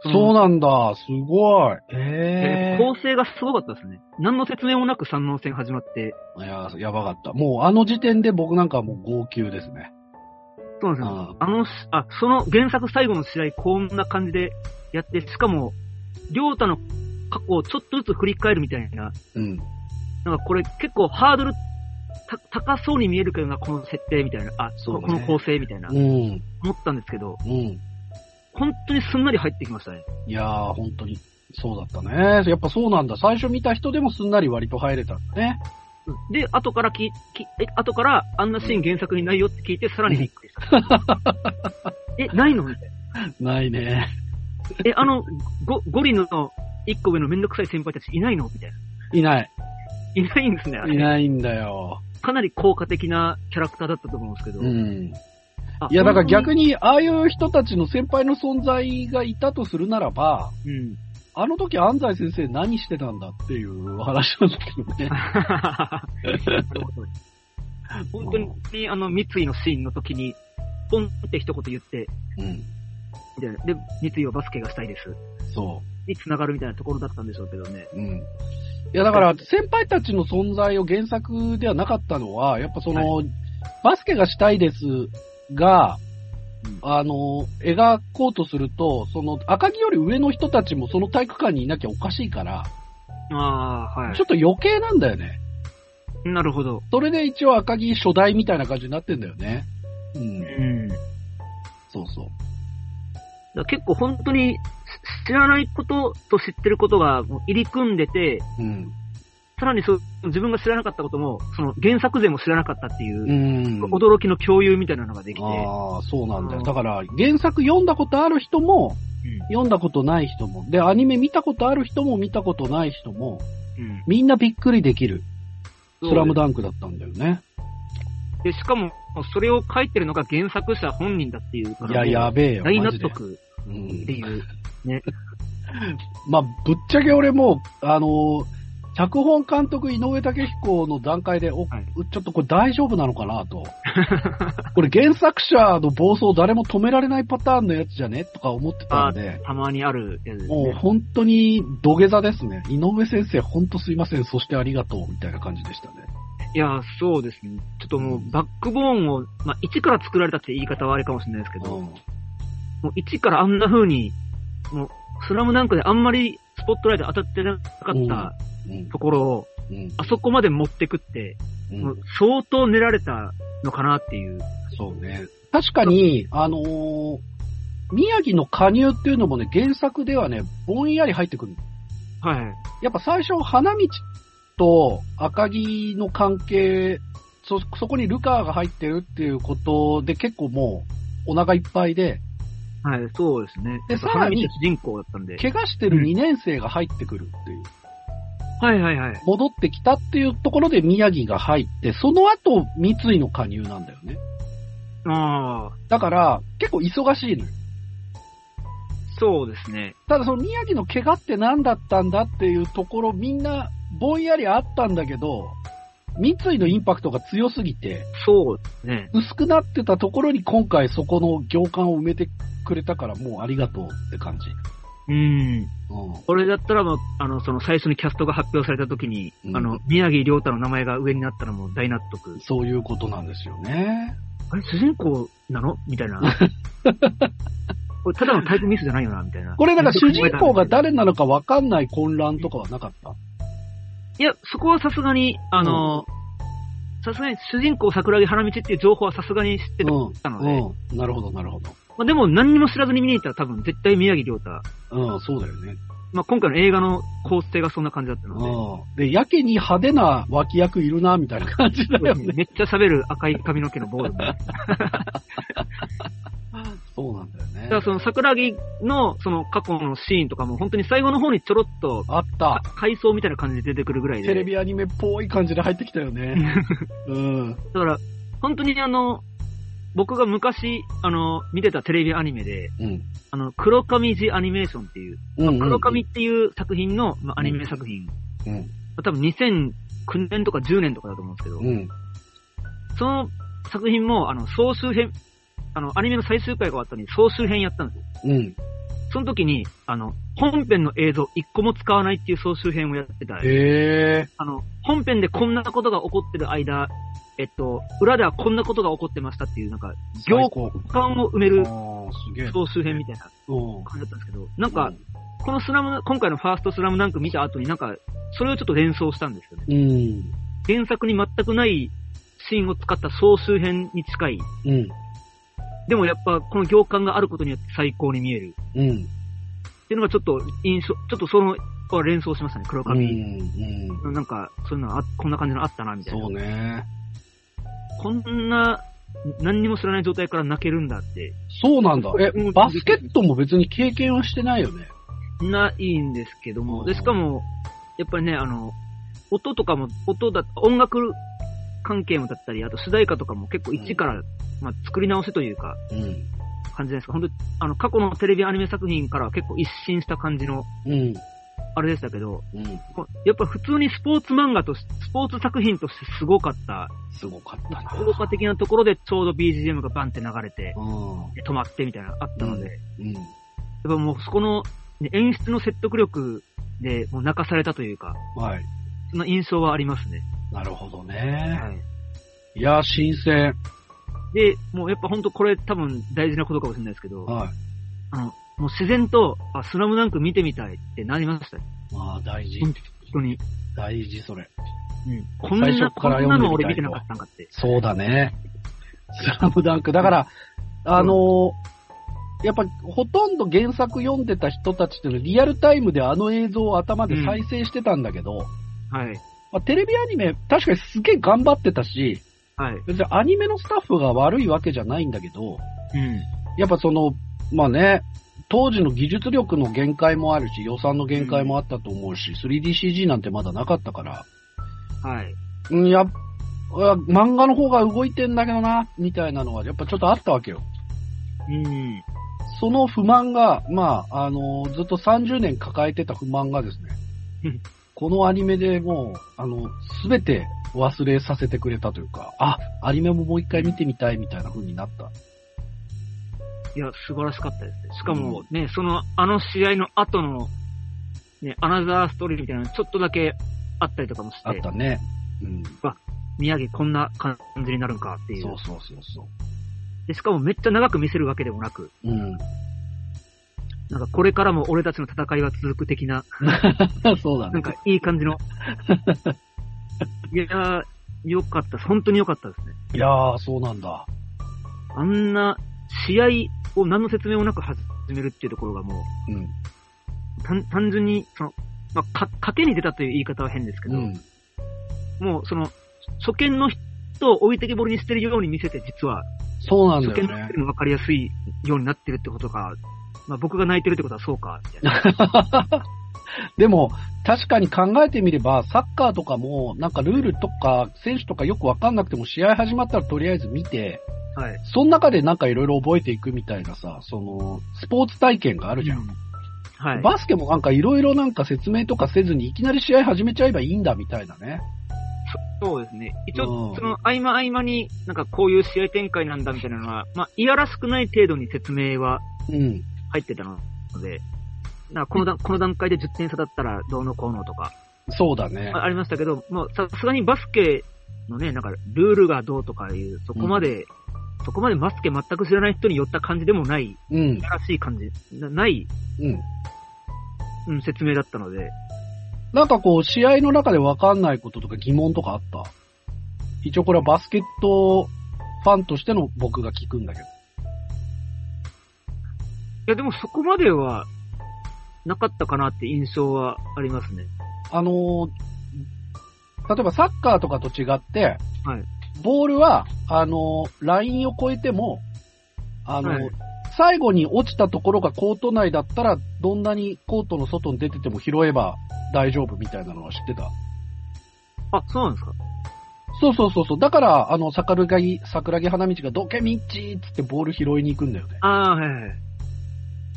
そのそうなんだ。すごい。でええ構成がすごかったですね。何の説明もなく三能戦始まって、いや、やばかった。もうあの時点で僕なんかはもう号泣ですね。そうなんですよ。ああのし、あ、その原作最後の試合こんな感じでやって、しかも、りょうたの過去をちょっとずつ振り返るみたいな、うん。なんかこれ結構ハードルた高そうに見えるけどな、この設定みたいな、あ、そうねこの構成みたいな、うん。思ったんですけど、うん。本当にすんなり入ってきましたね。いやー、本当に。そうだったね。やっぱそうなんだ。最初見た人でもすんなり割と入れたんだね。で、後からき、き、え、後からあんなシーン原作にないよって聞いて、さらにびっくりした。え、ないの？みたいな。ないね。え、あの、ゴ、ゴリの一個上のめんどくさい先輩たちいないの？みたいな。いない。いないんですね、あれいないんだよ。かなり効果的なキャラクターだったと思うんですけど。うん。あいや、だから逆に。に、ああいう人たちの先輩の存在がいたとするならば、うん。あの時安西先生何してたんだっていう話なんだけどね。本当に、あの、三井のシーンの時に、ポンって一言言って、うん。で、で三井はバスケがしたいです。そに繋がるみたいなところだったんでしょうけどね。う。うん。いや、だから、先輩たちの存在を原作ではなかったのは、やっぱその、バスケがしたいですが、あの、描こうとすると、その、赤城より上の人たちもその体育館にいなきゃおかしいから、ああ、はちょっと余計なんだよね。い。なるほど。それで一応赤城初代みたいな感じになってんだよね。う。うんん。そうそう。だ結構本当にし知らないことと知ってることが入り組んでて、うん。さらにそう自分が知らなかったことも、その原作勢も知らなかったっていう、うん。驚きの共有みたいなのができて、ああ、そうなんだよ。うんだから、原作読んだことある人も、うん読んだことない人も、で、アニメ見たことある人も見たことない人も、うんみんなびっくりできる、スラムダンクだったんだよね。で、しかも、それを書いてるのが原作者本人だっていうから、いや、やべえよ。大納。得うんっていう。まあ、ぶっちゃけ俺もう、あのー脚本監督井上武彦の段階で、お、はいちょっとこれ大丈夫なのかなと。これ原作者の暴走誰も止められないパターンのやつじゃねとか思ってたんで。たまにあるやつですね。もう本当に土下座ですね。井上先生、本当すいません。そしてありがとう。みたいな感じでしたね。いや、そうですね。ちょっともう、バックボーンを、まあ、一から作られたって言い方はあれかもしれないですけど、うん。もう一からあんな風に、もう、スラムダンクであんまりスポットライト当たってなかったうん。ところを、うん。あそこまで持ってくって、相当練られたのかなっていう。そうね。確かに、あのー宮城の加入っていうのもね、原作ではね、ぼんやり入ってくる。はい。やっぱ最初、花道と赤城の関係、そ、そこにルカーが入ってるっていうことで結構もう、お腹いっぱいで、はい、そうですね。でさらに人公だったんで。怪我してる2年生が入ってくるっていう。はいはいはい。戻ってきたっていうところで宮城が入って、その後、三井の加入なんだよね。ああ、だから、結構忙しいのよ。そうですね。ただその宮城の怪我って何だったんだっていうところ、みんなぼんやりあったんだけど、三井のインパクトが強すぎて、そうですね。薄くなってたところに今回そこの行間を埋めてくれたからもうありがとうって感じ。うん。うん。これだったらもう、あの、その最初にキャストが発表された時に、うんあの、宮城亮太の名前が上になったらもう大納得。そういうことなんですよね。あれ、主人公なの？みたいな。これ、ただのタイプミスじゃないよな、みたいな。これだから主人公が誰なのか分かんない混乱とかはなかった？いや、そこはさすがに、あの、さすがに主人公桜木花道っていう情報はさすがに知ってうん。たので、うん。なるほど、なるほど。まあ、でも何にも知らずに見に行ったら多分絶対宮城亮太。うん、そうだよね。まあ、今回の映画の構成がそんな感じだったので、うん。で、やけに派手な脇役いるな、みたいな感じだよね。めっちゃ喋る赤い髪の毛のボールも。だ そうなんだよね。からその桜木のその過去のシーンとかも本当に最後の方にちょろっとあった。回想みたいな感じで出てくるぐらいで。テレビアニメっぽい感じで入ってきたよね。うん。だから、本当にあの、僕が昔、あの、見てたテレビアニメで、うん。あの、黒髪字アニメーションっていう、うん、うん。黒髪っていう作品の、まあ、アニメ作品、うん。多分2009年とか10年とかだと思うんですけど、うん。その作品も、あの、総集編、あの、アニメの最終回が終わったのに総集編やったんですよ。うん。その時に、あの、本編の映像一個も使わないっていう総集編をやってた。へえ。あの、本編でこんなことが起こってる間、えっと、裏ではこんなことが起こってましたっていう、なんか、行間を埋める。総集編みたいなうん。感じだったんですけど、なんか、このスラム、今回のファーストスラムダンク見た後になんか、それをちょっと連想したんですよね。うん。原作に全くないシーンを使った総集編に近い。うん。でもやっぱこの行間があることによって最高に見える。うん。っていうのがちょっと印象、ちょっとその、連想しましたね、黒うん。髪。うん。なんか、そういうのあ、こんな感じのあったな、みたいな。そうね。こんな、何にも知らない状態から泣けるんだって、そうなんだ。えうん、バスケットも別に経験はしてないよね。ないんですけども、うんで、しかも、やっぱりね、あの、音とかも、音だ、音楽関係もだったり、あと主題歌とかも結構一から、まあ、作り直しというか、うん。感じですか。本当にあの、過去のテレビアニメ作品からは結構一新した感じの、うん。あれでしたけど、うん。やっぱ普通にスポーツ漫画とし、スポーツ作品としてすごかった、すごかったな。効果的なところでちょうど BGM がバンって流れて、うん。で止まってみたいなのあったので、うん。やっぱもうそこの、ね、演出の説得力でもう泣かされたというか、はい。そんな印象はありますね。なるほどはね。い。いや、新鮮。で、もうやっぱ本当これ多分大事なことかもしれないですけど、はい。あの、もう自然と、あ、スラムダンク見てみたいってなりました？ね。まあ、大事。本当に。大事、それ。うん。こんな、最初からこんなの俺見てなかったんかって。そうだね。スラムダンク。だから、あのーやっぱ、ほとんど原作読んでた人たちっていうのはリアルタイムであの映像を頭で再生してたんだけど、はい。まあ、テレビアニメ、確かにすげえ頑張ってたし、はい。別にアニメのスタッフが悪いわけじゃないんだけど、うん。やっぱその、まあね、当時の技術力の限界もあるし、予算の限界もあったと思うし、3DCG なんてまだなかったから、はい。うん、や漫画の方が動いてんだけどな、みたいなのはやっぱちょっとあったわけよ。うん。その不満が、まあ、あのずっと30年抱えてた不満がですねうん、このアニメでもう、あの、すべて忘れさせてくれたというか、あ、アニメももう一回見てみたいみたいな風になった。いや、素晴らしかったですね。しかもね、その、あの試合の後の、ね、アナザーストーリーみたいなのちょっとだけあったりとかもして、あったね。うん。宮城こんな感じになるんかっていう。そうそうそうそで、しかもめっちゃ長く見せるわけでもなく、う。うん。なんかこれからも俺たちの戦いは続く的な、そうだねなん。かいい感じの。いやー、よかった。本当によかったですね。いやー、そうなんだ。あんな試合を何の説明もなく始めるっていうところがもうん。う、単単純に、その、まあ、か、賭けに出たという言い方は変ですけど、うん。もうその、初見の人を置いてけぼりにしてるように見せて、実は、そうなんだよね初見の人。にも分かりやすいようになってるってことか、まあ僕が泣いてるってことはそうか、みたいな。でも、確かに考えてみれば、サッカーとかも、なんかルールとか、選手とかよくわかんなくても、試合始まったらとりあえず見て、はい。その中でなんかいろいろ覚えていくみたいなさ、その、スポーツ体験があるじゃん。はい。バスケもなんかいろいろなんか説明とかせずに、いきなり試合始めちゃえばいいんだみたいなね。そうですね。一うん応、その合間合間になんかこういう試合展開なんだみたいなのは、まあ、いやらしくない程度に説明はうん。入ってたので、なこの段この段階で10点差だったらどうのこうのとか、そうだね。あありましたけど、もうさすがにバスケのね、なんかルールがどうとかいう、そこまで、そこまでバスケ全く知らない人に寄った感じでもない、いうん。やらしい感じ、なない、うん。うん、説明だったので、なんかこう、試合の中でわかんないこととか疑問とかあった？一応これはバスケットファンとしての僕が聞くんだけど。いやでもそこまではなかったかなって印象はありますね。あのー例えばサッカーとかと違って、はいボールは、あのーラインを越えても、あのーはい最後に落ちたところがコート内だったら、どんなにコートの外に出てても拾えば大丈夫みたいなのは知ってた？あ、そうなんですか？そうそうそうそう。だから、あの、桜木、桜木花道がどけみっちーっつってボール拾いに行くんだよね。ああ、はいはい。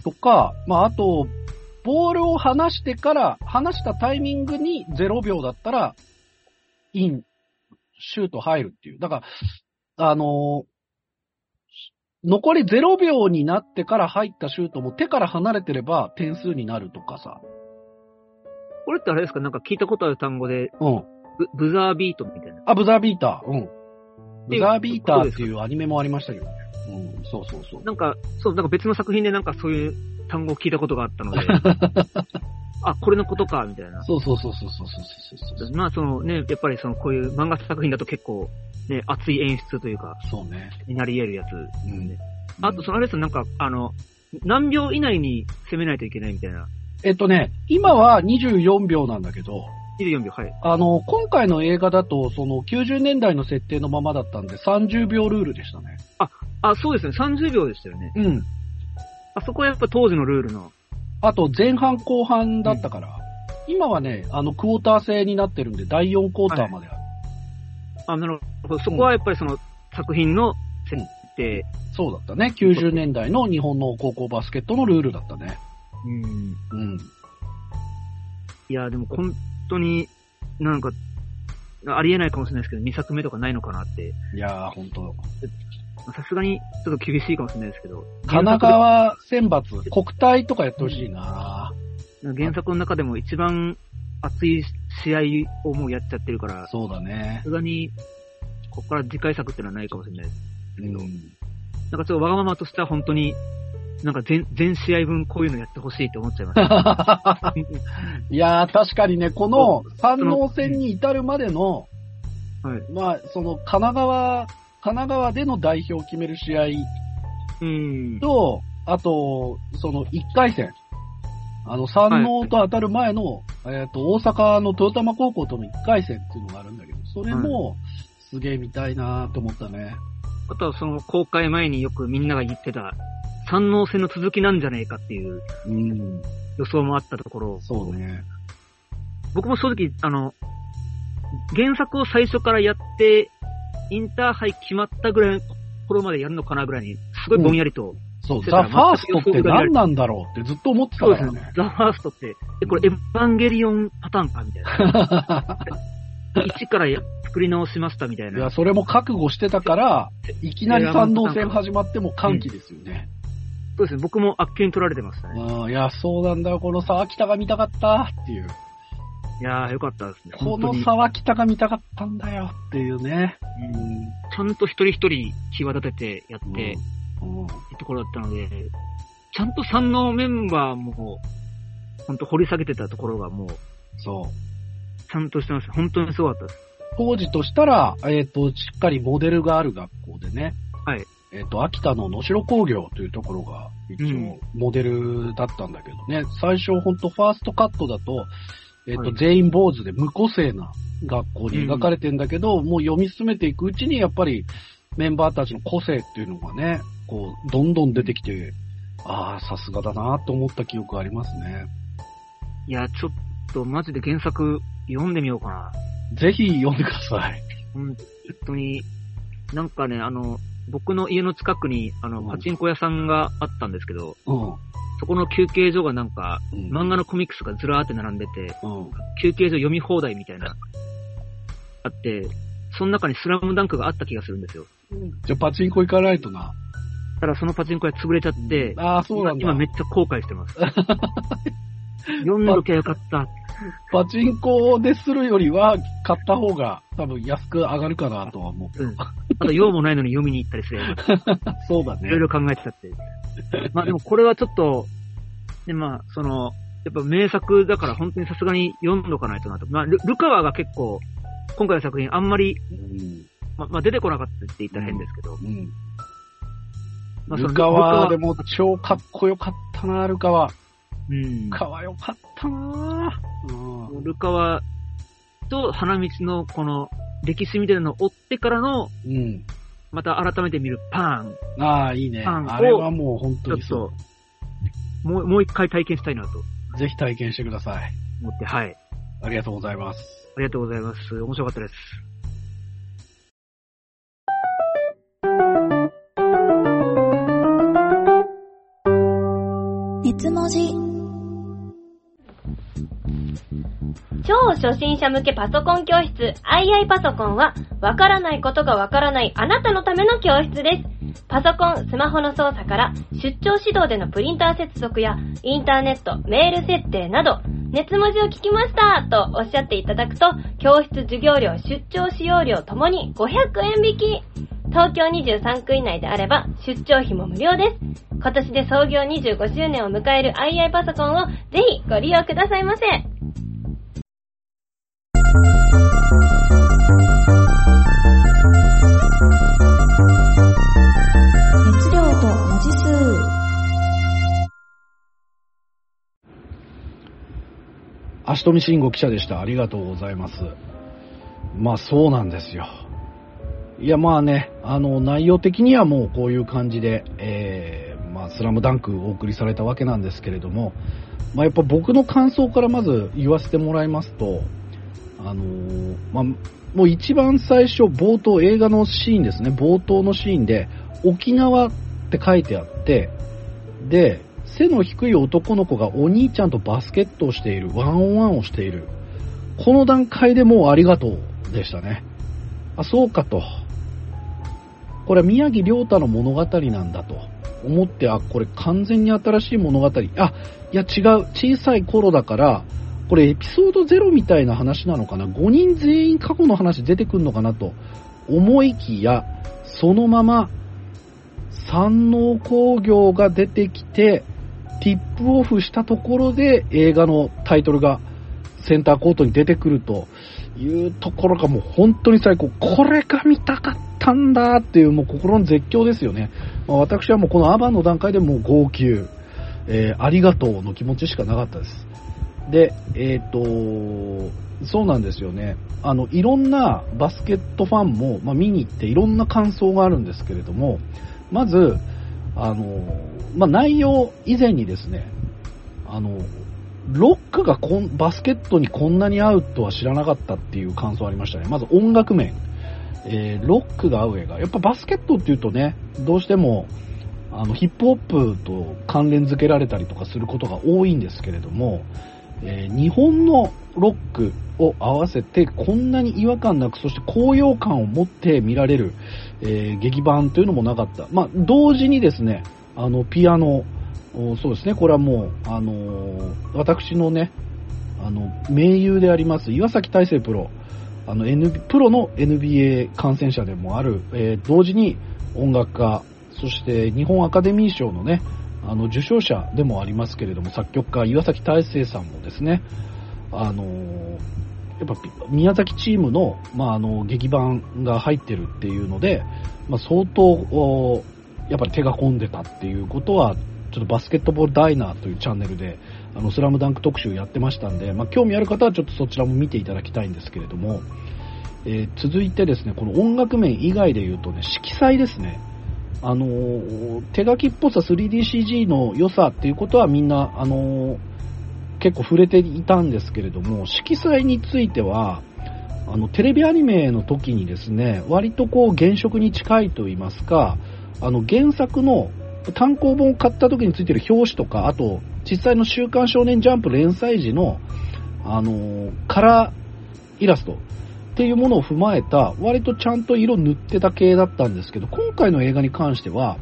とか、まあ、あと、ボールを離してから、離したタイミングに0秒だったら、イン、シュート入るっていう。だから、あのー残り0秒になってから入ったシュートも手から離れてれば点数になるとかさ。これってあれですか？なんか聞いたことある単語で、うん。ブブザービートみたいな。あ、ブザービーター。うん。ブザービーターっていうアニメもありましたけどね。うん、そうそうそう。なんか、そう、なんか別の作品でなんかそういう単語を聞いたことがあったので、あ、これのことか、みたいな。そうそうそうそうそうそうそうまあそのね、やっぱりそのこういう漫画作品だと結構、ね、熱い演出というか、そうね。になり得るやつ、ね、うん。あと、そのあれですなんか、あの、何秒以内に攻めないといけないみたいな。えっとね、今は24秒なんだけど、24秒、はい。あの、今回の映画だと、その90年代の設定のままだったんで、30秒ルールでしたね。あ、あ、そうですね、30秒でしたよね。うん。あそこはやっぱ当時のルールの。あと、前半後半だったから、今はね、あの、クォーター制になってるんで、第4クォーターまである。あ、なるほど。そこはやっぱりその作品の設定。そうだったね。90年代の日本の高校バスケットのルールだったね。うん。うん。いや、でも本当になんか、ありえないかもしれないですけど、2作目とかないのかなって。いやー、ほんと。さすがにちょっと厳しいかもしれないですけど。神奈川選抜、国体とかやってほしいな原作の中でも一番熱い試合をもうやっちゃってるから、さそうだね。すがに、ここから次回作ってのはないかもしれないです。うん。なんかちょっとわがままとしては本当に、なんか全、全試合分こういうのやってほしいって思っちゃいました。いやー、確かにね、この三能戦に至るまでの、はい。まあ、その神奈川、神奈川での代表を決める試合うん。と、あと、その1回戦。あの、三能と当たる前の、えっ、と、大阪の豊玉高校との1回戦っていうのがあるんだけど、それも、すげえ見たいなーと思ったね。あとはその公開前によくみんなが言ってた、三能戦の続きなんじゃねえかっていううん。予想もあったところ、そうね。僕も正直、あの、原作を最初からやって、インターハイ決まったぐらいの頃までやるのかなぐらいに、すごいぼんやりと、そう、してたザ・ファーストって何なんだろうってずっと思ってたそうですねからね。。ザ・ファーストって、え、これエヴァンゲリオンパターンかみたいな。一からや作り直しましたみたいいや、な。それも覚悟してたから、いきなり三能戦始まっても歓喜ですよね。そうですね。僕もあっけに取られてましたね。うん、いや、そうなんだよ。この沢北が見たかったっていう。いやー、よかったですね。この。沢北が見たかったんだよっていうね。ちゃんと一人一人際立ててやって、うん。ところだったので、ちゃんと三のメンバーも、本当掘り下げてたところがもう、そう。ちゃんとしてます。本当にすごかったです。当時としたら、えっ、と、しっかりモデルがある学校でね。はい。えっ、と、秋田の能代工業というところが、一うん応、モデルだったんだけどね。最初、ほんと、ファーストカットだと、えっ、と、はい全員坊主で無個性な学校に描かれてんだけど、もう読み進めていくうちに、やっぱり、メンバーたちの個性っていうのがね、こう、どんどん出てきて、ああ、さすがだなと思った記憶ありますね。いや、ちょっとマジで原作読んでみようかな。ぜひ読んでください。本当に、なんかね、あの、僕の家の近くに、あの、うんパチンコ屋さんがあったんですけど、うん。そこの休憩所がなんか、うん。漫画のコミックスがずらーって並んでて、うん。休憩所読み放題みたいな、あって、その中にスラムダンクがあった気がするんですよ。じゃあ、パチンコ行かないとな。ただそのパチンコ屋潰れちゃって、ああ、そうなんだ。今めっちゃ後悔してます。読んどきゃよかった。パチンコでするよりは、買った方が多分安く上がるかなとは思う。うん。あと用もないのに読みに行ったりすれば、そうだねいろい。ろ考えてたって。まあでもこれはちょっと、でまあ、その、やっぱ名作だから本当にさすがに読んどかないとなと。まあ、ルルカワが結構、今回の作品あんまり、うん。ままあ出てこなかったって言ったら変ですけど、うん。まあそのルカワでルも超かっこよかったな、ルカワ。うんル。カワよかったなうん。ルカワと花道のこの歴史みたいなのを追ってからの、うん。また改めて見るパン、ああ、いいね。パンをあれはもう本ちょっ当にそと、もう、もう一回体験したいなとう。ぜひ体験してください。思って、はい。ありがとうございます。ありがとうございます。面白かったです。熱文字超初心者向けパソコン教室 II パソコンはわからないことがわからないあなたのための教室です。パソコン、スマホの操作から出張指導でのプリンター接続やインターネット、メール設定など熱文字を聞きましたとおっしゃっていただくと教室授業料、出張使用料ともに500円引き。東京23区以内であれば出張費も無料です。今年で創業25周年を迎える II パソコンをぜひご利用くださいませ。熱量と文字数足富慎吾記者でした。ありがとうございます。まあそうなんですよ。いやまあね、あの内容的にはもうこういう感じで、えー、まあスラムダンクお送りされたわけなんですけれども、まあやっぱ僕の感想からまず言わせてもらいますと、あのーまあもう一番最初、冒頭、映画のシーンですね、冒頭のシーンで、沖縄って書いてあって、で、背の低い男の子がお兄ちゃんとバスケットをしている、ワンオンワンをしている。この段階でもうありがとうでしたね。あ、そうかと。これは宮城亮太の物語なんだと思って、あ、これ完全に新しい物語。あ、いや違う。小さい頃だから、これエピソード0みたいな話なのかな ?5 人全員過去の話出てくるのかなと思いきや、そのまま山王工業が出てきて、ティップオフしたところで映画のタイトルがセンターコートに出てくるというところがもう本当に最高。これが見たかったんだっていうもう心の絶叫ですよね。まあ私はもうこのアバンの段階でもう号泣、えーありがとうの気持ちしかなかったです。で、えっ、と、そうなんですよね。あの、いろんなバスケットファンも、まあ、見に行っていろんな感想があるんですけれども、まず、あの、まあ、内容以前にですね、あの、ロックがこんバスケットにこんなに合うとは知らなかったっていう感想ありましたね。まず音楽面。えーロックが合う映画。やっぱバスケットっていうとね、どうしても、あの、ヒップホップと関連付けられたりとかすることが多いんですけれども、えー日本のロックを合わせてこんなに違和感なく、そして高揚感を持って見られる、えー劇版というのもなかった。まあ、同時にですね、あの、ピアノ、そうですね、これはもう、あのー私のね、あの、盟友であります、岩崎大成プロ、あの、N、プロの NBA 観戦者でもある、えー同時に音楽家、そして日本アカデミー賞のね、あの、受賞者でもありますけれども、作曲家、岩崎大成さんもですね、あのーやっぱ宮崎チームの、まあ、あの、劇版が入ってるっていうので、まあ、相当、やっぱり手が込んでたっていうことは、ちょっとバスケットボールダイナーというチャンネルで、あの、スラムダンク特集やってましたんで、まあ、興味ある方はちょっとそちらも見ていただきたいんですけれども、えー続いてですね、この音楽面以外で言うとね、色彩ですね。あのー手書きっぽさ 3DCG の良さっていうことはみんな、あのー結構触れていたんですけれども、色彩については、あの、テレビアニメの時にですね、割とこう原色に近いと言いますか、あの、原作の単行本を買った時についてる表紙とか、あと、実際の週刊少年ジャンプ連載時の、あのーカラーイラストっていうものを踏まえた、割とちゃんと色塗ってた系だったんですけど、今回の映画に関しては、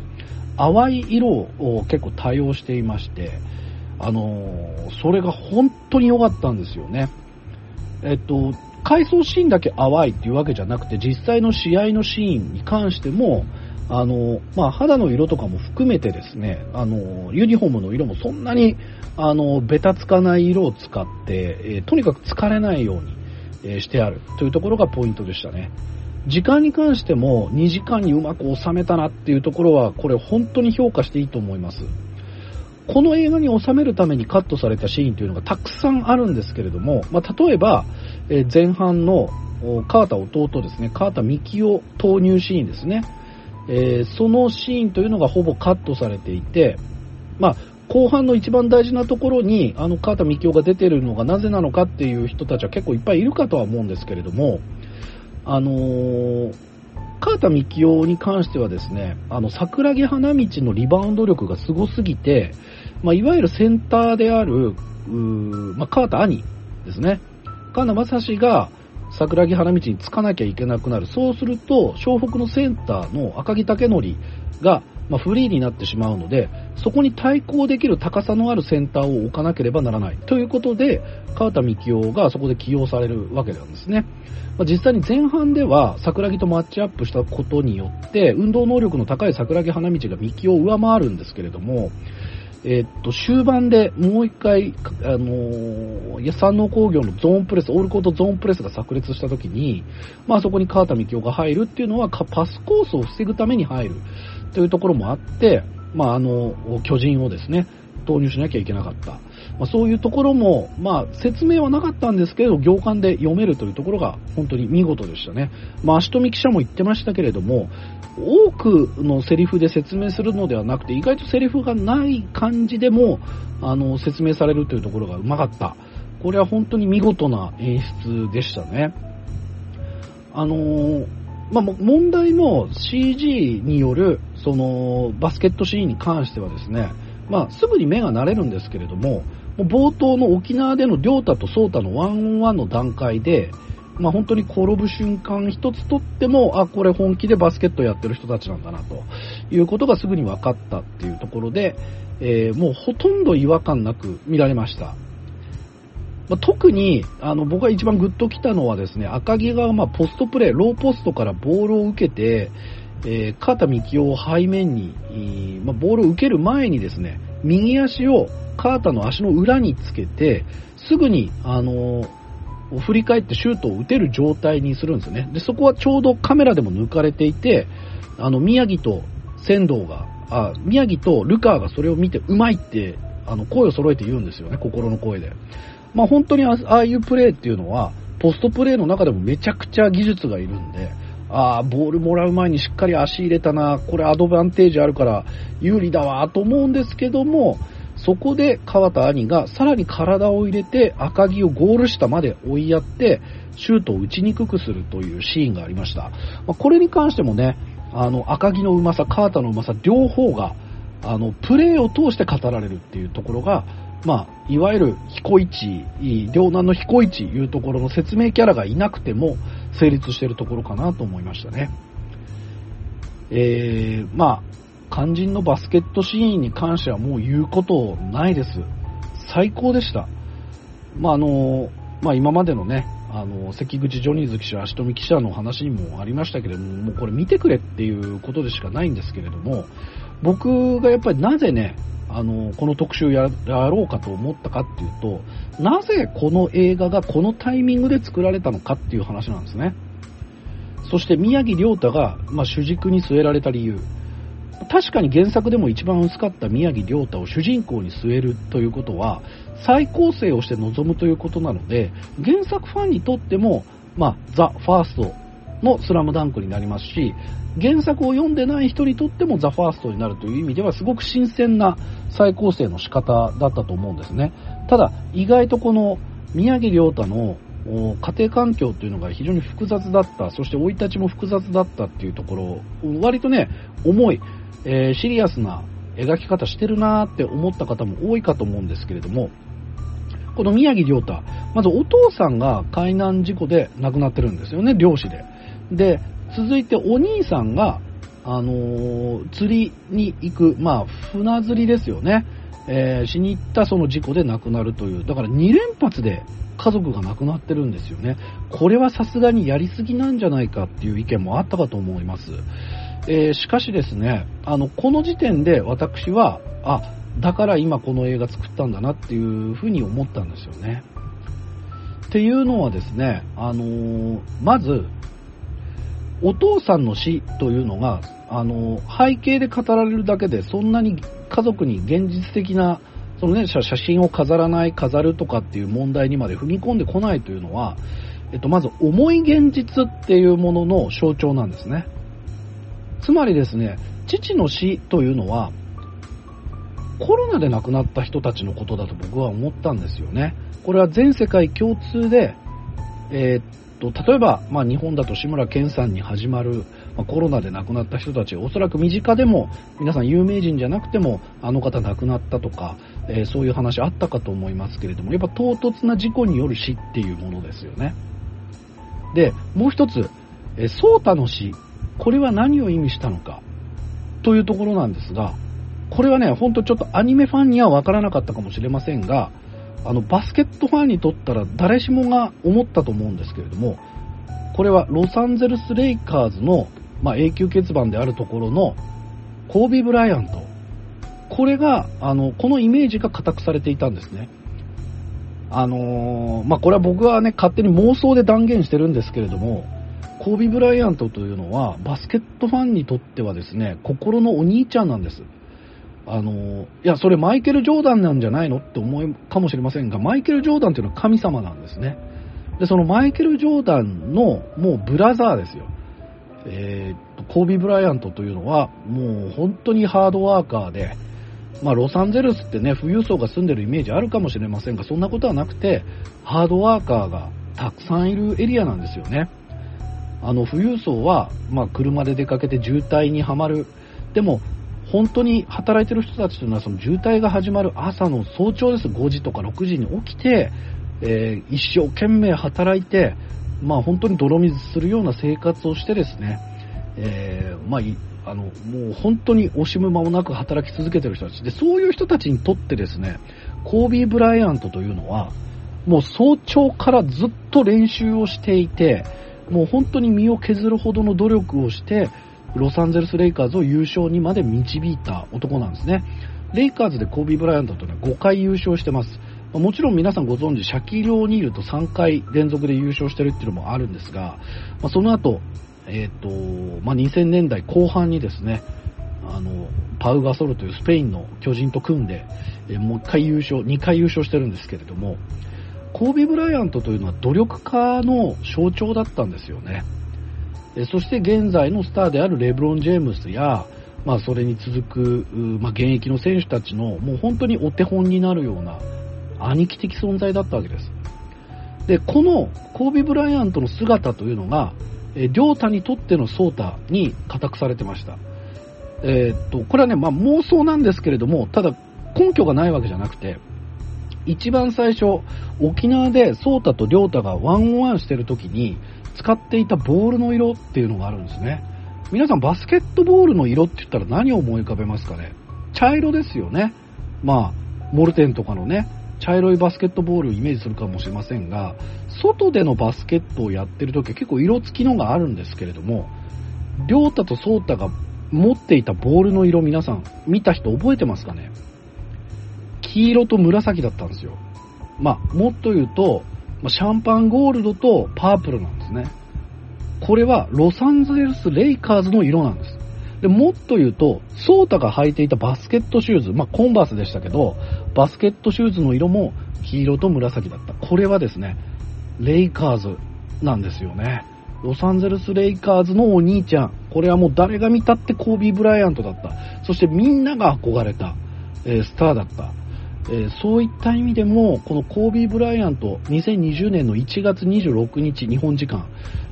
淡い色を結構多用していまして、あのーそれが本当に良かったんですよね。えっと、回想シーンだけ淡いっていうわけじゃなくて、実際の試合のシーンに関しても、あの、まあ、肌の色とかも含めてですね、あの、ユニフォームの色もそんなに、あの、ベタつかない色を使って、えーとにかく疲れないように、えーしてあるというところがポイントでしたね。時間に関しても2時間にうまく収めたなっていうところは、これ本当に評価していいと思います。この映画に収めるためにカットされたシーンというのがたくさんあるんですけれども、まあ、例えば、え前半のお川田弟ですね、川田幹夫投入シーンですね、えーそのシーンというのがほぼカットされていて、まあ、後半の一番大事なところに、あの、川田幹夫が出てるのがなぜなのかっていう人たちは結構いっぱいいるかとは思うんですけれども、あのー川田幹夫に関してはですね、あの、桜木花道のリバウンド力がすごすぎて、まあ、いわゆるセンターである、うまあ、川田兄ですね。川田正史が桜木花道につかなきゃいけなくなる。そうすると、湘北のセンターの赤木武則が、まあ、フリーになってしまうので、そこに対抗できる高さのあるセンターを置かなければならない。ということで、川田幹夫がそこで起用されるわけなんですね。まあ実際に前半では桜木とマッチアップしたことによって、運動能力の高い桜木花道が幹夫を上回るんですけれども、えーっと、終盤でもう一回、あのー、山王工業のゾーンプレス、オールコートゾーンプレスが炸裂した時に、まあそこに川田幹夫が入るっていうのは、パスコースを防ぐために入るというところもあって、まああの、巨人をですね、投入しなきゃいけなかった。まあ、そういうところも、まあ、説明はなかったんですけど、行間で読めるというところが本当に見事でしたね。まあ、足富記者も言ってましたけれども、多くのセリフで説明するのではなくて、意外とセリフがない感じでも、あの、説明されるというところがうまかった。これは本当に見事な演出でしたね。あのーまあ、問題の CG による、その、バスケットシーンに関してはですね、まあ、すぐに目が慣れるんですけれども、冒頭の沖縄での亮太と颯太のワンオンワンの段階で、まあ、本当に転ぶ瞬間一つとっても、あ、これ本気でバスケットやってる人たちなんだな、ということがすぐに分かったっていうところで、えーもうほとんど違和感なく見られました。まあ特にあの僕が一番グッときたのはですね赤木がまポストプレー、ローポストからボールを受けて、えー、川田幹を背面に、えーまあ、ボールを受ける前にですね右足を川田の足の裏につけてすぐに、あのー振り返ってシュートを打てる状態にするんですよね。でそこはちょうどカメラでも抜かれていてあの宮城と仙道があ宮城とルカーがそれを見てうまいってあの声を揃えて言うんですよね、心の声で。まあ、本当にあああいうプレーっていうのは、ポストプレーの中でもめちゃくちゃ技術がいるんで、ああ、ボールもらう前にしっかり足入れたな、これアドバンテージあるから有利だわと思うんですけども、そこで川田兄がさらに体を入れて赤木をゴール下まで追いやって、シュートを打ちにくくするというシーンがありました。これに関してもね、あの、赤木のうまさ、川田のうまさ、両方が、あの、プレーを通して語られるっていうところが、まあ、いわゆる彦一、両南の彦一いうところの説明キャラがいなくても成立しているところかなと思いましたね。えー、まあ、肝心のバスケットシーンに関してはもう言うことないです。最高でした。まあ、あの、まあ、今までのね、あの、関口ジョニーズ記者、足富記者の話にもありましたけれども、もうこれ見てくれっていうことでしかないんですけれども、僕がやっぱりなぜね、あの、この特集ややろうかと思ったかっていうと、なぜこの映画がこのタイミングで作られたのかっていう話なんですね。そして宮城亮太が、まあ、主軸に据えられた理由。確かに原作でも一番薄かった宮城亮太を主人公に据えるということは、再構成をして臨むということなので、原作ファンにとっても、まあ、ザ・ファーストのスラムダンクになりますし、原作を読んでない人にとってもザ・ファーストになるという意味ではすごく新鮮な再構成の仕方だったと思うんですね。ただ、意外とこの宮城亮太の家庭環境というのが非常に複雑だった、そして生い立ちも複雑だったっていうところ、割とね、重い、えーシリアスな描き方してるなーって思った方も多いかと思うんですけれども、この宮城亮太、まずお父さんが海難事故で亡くなってるんですよね、漁師で。で、続いてお兄さんが、あのー釣りに行く、まあ、船釣りですよね。えーしに行ったその事故で亡くなるという、だから2連発で家族が亡くなってるんですよね。これはさすがにやりすぎなんじゃないかっていう意見もあったかと思います。えーしかしですね、あの、この時点で私は、あ、だから今この映画作ったんだなっていうふうに思ったんですよね。っていうのはですね、あのーまず、お父さんの死というのが、あの背景で語られるだけで、そんなに家族に現実的な、そのね、写真を飾らない、飾るとかっていう問題にまで踏み込んでこないというのは、えっと、まず重い現実っていうものの象徴なんですね。つまりですね、父の死というのは、コロナで亡くなった人たちのことだと僕は思ったんですよね。これは全世界共通で、えーと、例えば、まあ、日本だと志村けんさんに始まる、まあ、コロナで亡くなった人たち、おそらく身近でも、皆さん有名人じゃなくても、あの方亡くなったとか、えーそういう話あったかと思いますけれども、やっぱ唐突な事故による死っていうものですよね。で、もう一つ、えー、ソーの死、これは何を意味したのか、というところなんですが、これはね、ほんとちょっとアニメファンにはわからなかったかもしれませんが、あの、バスケットファンにとったら誰しもが思ったと思うんですけれども、これはロサンゼルス・レイカーズの、まあ、永久欠番であるところのコービー・ブライアント。これが、あの、このイメージが固くされていたんですね。あのーまあ、これは僕はね、勝手に妄想で断言してるんですけれども、コービー・ブライアントというのは、バスケットファンにとってはですね、心のお兄ちゃんなんです。あのいや、それマイケル・ジョーダンなんじゃないのって思うかもしれませんが、マイケル・ジョーダンというのは神様なんですね。で、そのマイケル・ジョーダンのもうブラザーですよ。えーコービー・ブライアントというのは、もう本当にハードワーカーで、まあ、ロサンゼルスってね、富裕層が住んでるイメージあるかもしれませんが、そんなことはなくて、ハードワーカーがたくさんいるエリアなんですよね。あの、富裕層は、まあ、車で出かけて渋滞にはまる。でも、本当に働いてる人たちというのは、その渋滞が始まる朝の早朝です。5時とか6時に起きて、えー、一生懸命働いて、まあ、本当に泥水するような生活をしてですね、えー、まあ、あの、もう本当に惜しむ間もなく働き続けている人たちで、そういう人たちにとってですね、コービー・ブライアントというのは、もう早朝からずっと練習をしていて、もう本当に身を削るほどの努力をして、ロサンゼルス・レイカーズを優勝にまで導いた男なんですね。レイカーズでコービー・ブライアントというのは5回優勝してます。もちろん皆さんご存知、シャキール・オニールと3回連続で優勝してるっていうのもあるんですが、まあ、その後、えっ、ー、と、まあ、2000年代後半にですね、あの、パウ・ガソルというスペインの巨人と組んで、えー、もう1回優勝、2回優勝してるんですけれども、コービー・ブライアントというのは努力家の象徴だったんですよね。えそして現在のスターであるレブロン・ジェームスや、まあ、それに続く、まあ、現役の選手たちのもう本当にお手本になるような兄貴的存在だったわけです。で、このコービー・ブライアントの姿というのが、え両太にとってのソータに固くされてました。えー、っと、これはね、まあ、妄想なんですけれども、ただ根拠がないわけじゃなくて、一番最初、沖縄でソータとリョータがワンオンワンしてる時に使っていたボールの色っていうのがあるんですね。皆さんバスケットボールの色って言ったら何を思い浮かべますかね？茶色ですよね。まあ、モルテンとかのね、茶色いバスケットボールをイメージするかもしれませんが、外でのバスケットをやってる時は結構色付きのがあるんですけれども、りょうたとそうたが持っていたボールの色皆さん見た人覚えてますかね？黄色と紫だったんですよ。まあ、もっと言うと、まシャンパンゴールドとパープルなんですね。これはロサンゼルス・レイカーズの色なんです。で、もっと言うと、ソータが履いていたバスケットシューズ、まあ、コンバースでしたけど、バスケットシューズの色も黄色と紫だった。これはですね、レイカーズなんですよね。ロサンゼルス・レイカーズのお兄ちゃん。これはもう誰が見たってコービー・ブライアントだった。そしてみんなが憧れた、えー、スターだった。えー、そういった意味でも、このコービー・ブライアント、2020年の1月26日、日本時間、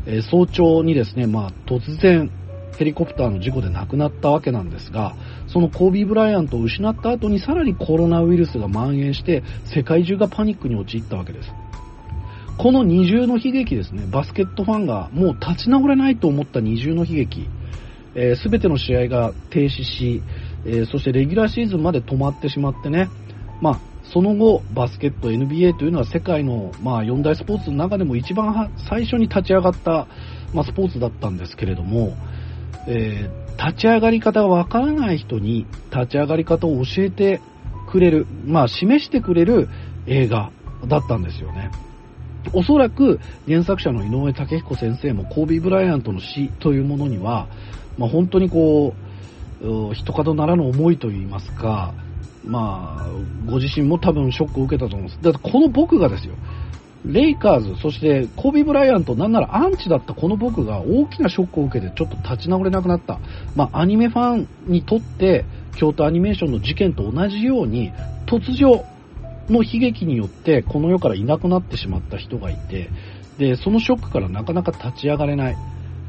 えー、早朝にですね、まあ、突然、ヘリコプターの事故で亡くなったわけなんですが、そのコービー・ブライアントを失った後にさらにコロナウイルスが蔓延して、世界中がパニックに陥ったわけです。この二重の悲劇ですね、バスケットファンがもう立ち直れないと思った二重の悲劇、す、えー、ての試合が停止し、えー、そしてレギュラーシーズンまで止まってしまってね、まあ、その後、バスケット NBA というのは世界の、まあ、4大スポーツの中でも一番最初に立ち上がった、まあ、スポーツだったんですけれども、えー、立ち上がり方がわからない人に立ち上がり方を教えてくれる、まあ、示してくれる映画だったんですよね。おそらく原作者の井上武彦先生もコービー・ブライアントの死というものには、まあ、本当にこう、一角ならぬ思いといいますか、まあ、ご自身も多分ショックを受けたと思うんです。だってこの僕がですよ、レイカーズ、そしてコービー・ブライアント、なんならアンチだったこの僕が大きなショックを受けてちょっと立ち直れなくなった。まあ、アニメファンにとって、京都アニメーションの事件と同じように、突如の悲劇によってこの世からいなくなってしまった人がいて、で、そのショックからなかなか立ち上がれない。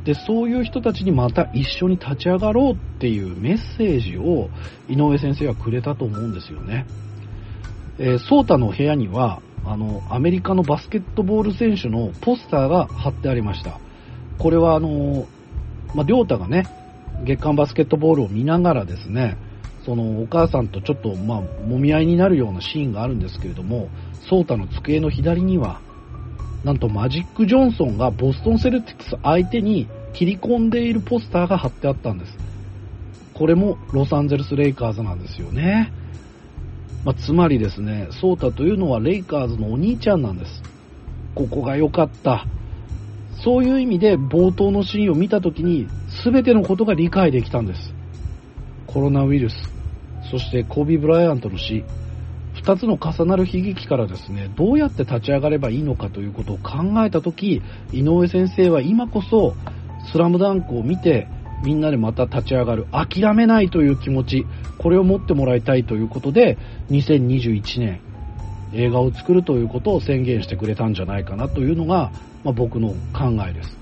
で、そういう人たちにまた一緒に立ち上がろうっていうメッセージを井上先生はくれたと思うんですよね。えー、ソータの部屋には、あの、アメリカのバスケットボール選手のポスターが貼ってありました。これはあの、まあ、りょうたがね、月間バスケットボールを見ながらですね、そのお母さんとちょっとまあ、揉み合いになるようなシーンがあるんですけれども、ソータの机の左には、なんとマジック・ジョンソンがボストン・セルティックス相手に切り込んでいるポスターが貼ってあったんです。これもロサンゼルス・レイカーズなんですよね。まあ、つまりですね、ソータというのはレイカーズのお兄ちゃんなんです。ここが良かった。そういう意味で冒頭のシーンを見た時に全てのことが理解できたんです。コロナウイルス、そしてコービー・ブライアントの死、2つの重なる悲劇からですね、どうやって立ち上がればいいのかということを考えた時、井上先生は今こそスラムダンクを見てみんなでまた立ち上がる、諦めないという気持ち、これを持ってもらいたいということで、2021年、映画を作るということを宣言してくれたんじゃないかなというのが、まあ、僕の考えです。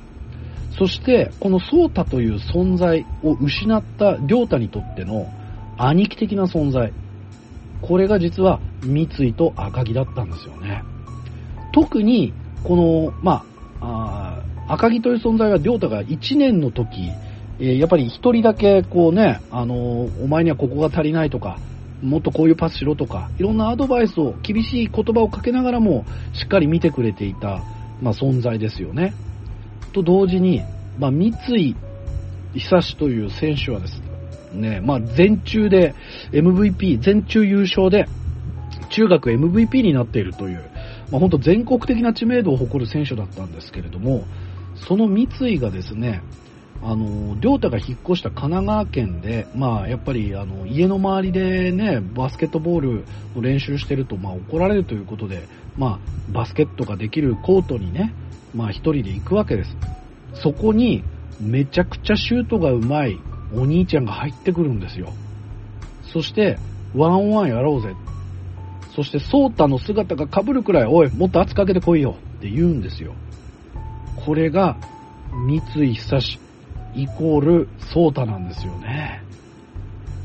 そして、このソータという存在を失った亮太にとっての兄貴的な存在。これが実は三井と赤木だったんですよね。特に、この、まあ、あ赤木という存在は亮太が1年の時、えーやっぱり一人だけこうね、あのーお前にはここが足りないとか、もっとこういうパスしろとか、いろんなアドバイスを、厳しい言葉をかけながらも、しっかり見てくれていた、まあ、存在ですよね。と同時に、まあ、三井久志という選手はですね、まあ、全中で MVP、全中優勝で、中学 MVP になっているという、まあ、本当全国的な知名度を誇る選手だったんですけれども、その三井がですね、あの、亮太が引っ越した神奈川県で、まあ、やっぱり、あの、家の周りでね、バスケットボールの練習してると、まあ、怒られるということで、まあ、バスケットができるコートにね、まあ、一人で行くわけです。そこに、めちゃくちゃシュートがうまいお兄ちゃんが入ってくるんですよ。そして、ワンオンワンやろうぜ。そして、ソータの姿が被るくらい、おい、もっと圧かけてこいよって言うんですよ。これが、三井久志、イコール、ソータなんですよね。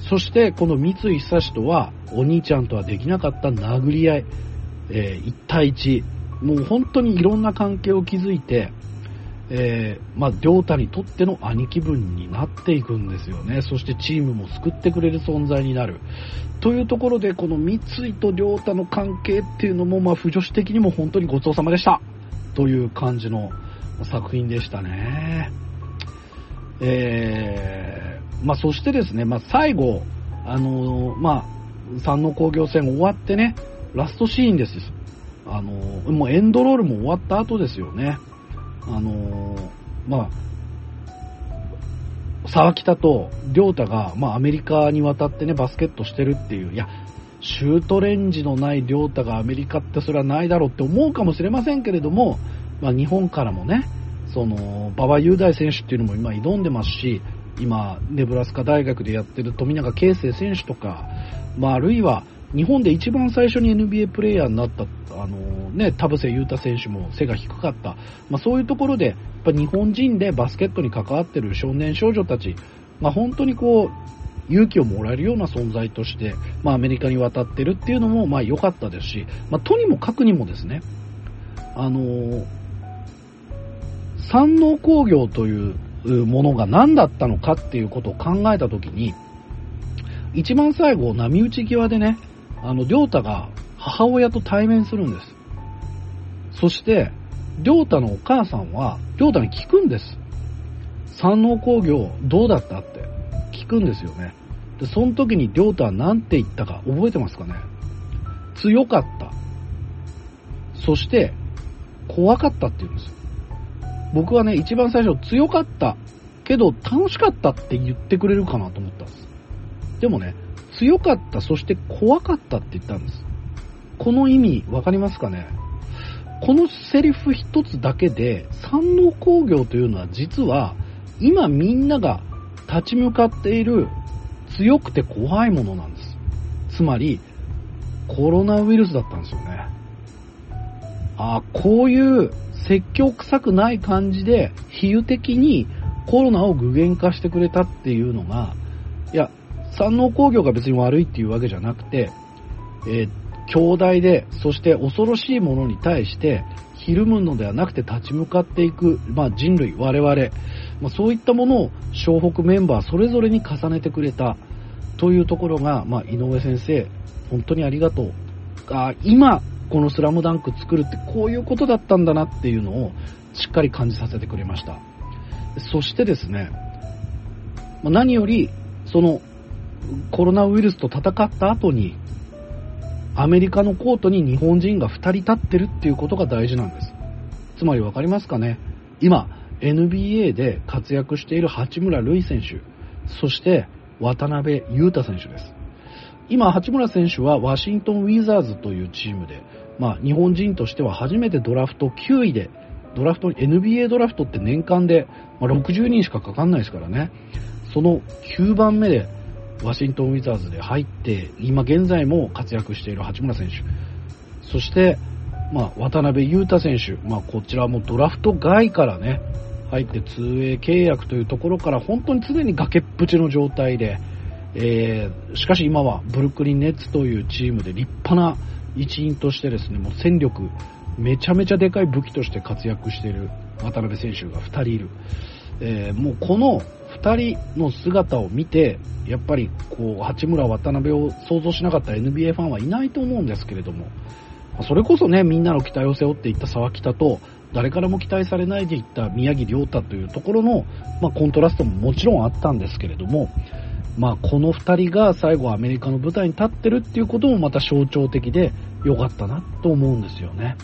そして、この三井久志とは、お兄ちゃんとはできなかった殴り合い、えー、1対1、もう本当にいろんな関係を築いて、えー、まあ、亮太にとっての兄貴分になっていくんですよね。そしてチームも救ってくれる存在になる。というところで、この三井と亮太の関係っていうのも、まあ、不女子的にも本当にごちそうさまでした。という感じの作品でしたね。えー、まあ、そしてですね、まあ、最後、あのーまあ、山王工業戦終わってね、ラストシーンです。あのーもうエンドロールも終わった後ですよね。あのーまあ、沢北と亮太が、まあ、アメリカに渡ってね、バスケットしてるっていう、いや、シュートレンジのない亮太がアメリカってそれはないだろうって思うかもしれませんけれども、まあ、日本からもね、その、馬場雄大選手っていうのも今挑んでますし、今、ネブラスカ大学でやってる富永啓生選手とか、まあ、あるいは、日本で一番最初に NBA プレイヤーになった、あのね、田臥勇太選手も背が低かった。まあ、そういうところで、やっぱ日本人でバスケットに関わってる少年少女たち、まあ、本当にこう、勇気をもらえるような存在として、まあ、アメリカに渡ってるっていうのも、まあ、良かったですし、まあ、とにもかくにもですね、あのー山王工業というものが何だったのかっていうことを考えたときに、一番最後、波打ち際でね、あの、良太が母親と対面するんです。そして、良太のお母さんは、良太に聞くんです。山王工業どうだったって聞くんですよね。で、その時に良太は何て言ったか覚えてますかね強かった。そして、怖かったって言うんですよ。僕はね、一番最初強かったけど楽しかったって言ってくれるかなと思ったんです。でもね、強かった、そして怖かったって言ったんです。この意味わかりますかね？このセリフ一つだけで、山王工業というのは実は、今みんなが立ち向かっている強くて怖いものなんです。つまり、コロナウイルスだったんですよね。あこういう説教臭くない感じで、比喩的にコロナを具現化してくれたっていうのが、いや、山王工業が別に悪いっていうわけじゃなくて、えー強大で、そして恐ろしいものに対して、ひるむのではなくて立ち向かっていく、まあ、人類、我々、まあ、そういったものを湘北メンバーそれぞれに重ねてくれたというところが、まあ、井上先生、本当にありがとう。あ今、このスラムダンク作るってこういうことだったんだなっていうのをしっかり感じさせてくれました。そしてですね、何より、そのコロナウイルスと戦った後に、アメリカのコートに日本人が2人立ってるっていうことが大事なんです。つまり分かりますかね？今、NBA で活躍している八村塁選手、そして渡辺裕太選手です。今、八村選手はワシントン・ウィザーズというチームで、まあ、日本人としては初めてドラフト9位で、ドラフト、NBA ドラフトって年間で、まあ、60人しかかかんないですからね。その9番目で、ワシントン・ウィザーズで入って、今現在も活躍している八村選手。そして、まあ、渡辺裕太選手。まあ、こちらもドラフト外からね、入って 2A 契約というところから本当に常に崖っぷちの状態で、えー、しかし今はブルックリンネッツというチームで立派な一員としてですね、もう戦力、めちゃめちゃでかい武器として活躍している渡辺選手が2人いる。えー、もうこの2人の姿を見て、やっぱりこう八村、渡辺を想像しなかった NBA ファンはいないと思うんですけれども、それこそね、みんなの期待を背負っていった沢北と、誰からも期待されないでいった宮城亮太というところの、まあ、コントラストももちろんあったんですけれども、まあ、この2人が最後アメリカの舞台に立ってるっていうこともまた象徴的で良かったなと思うんですよね。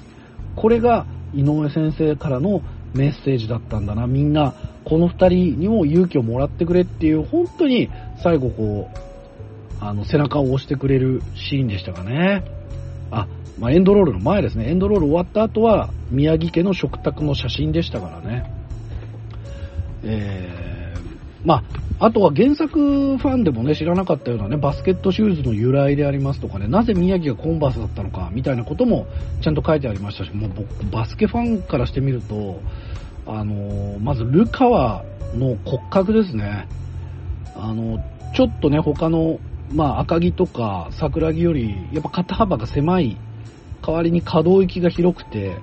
これが井上先生からのメッセージだったんだな。みんな、この2人にも勇気をもらってくれっていう、本当に最後こう、あの、背中を押してくれるシーンでしたかね。あ、まあ、エンドロールの前ですね。エンドロール終わった後は、宮城家の食卓の写真でしたからね。えー、まあ、あとは原作ファンでもね、知らなかったようなね、バスケットシューズの由来でありますとかね、なぜ宮城がコンバースだったのか、みたいなこともちゃんと書いてありましたし、もう僕、バスケファンからしてみると、あのー、まずルカワの骨格ですね。あの、ちょっとね、他の、まあ、赤城とか桜木より、やっぱ肩幅が狭い代わりに可動域が広くて、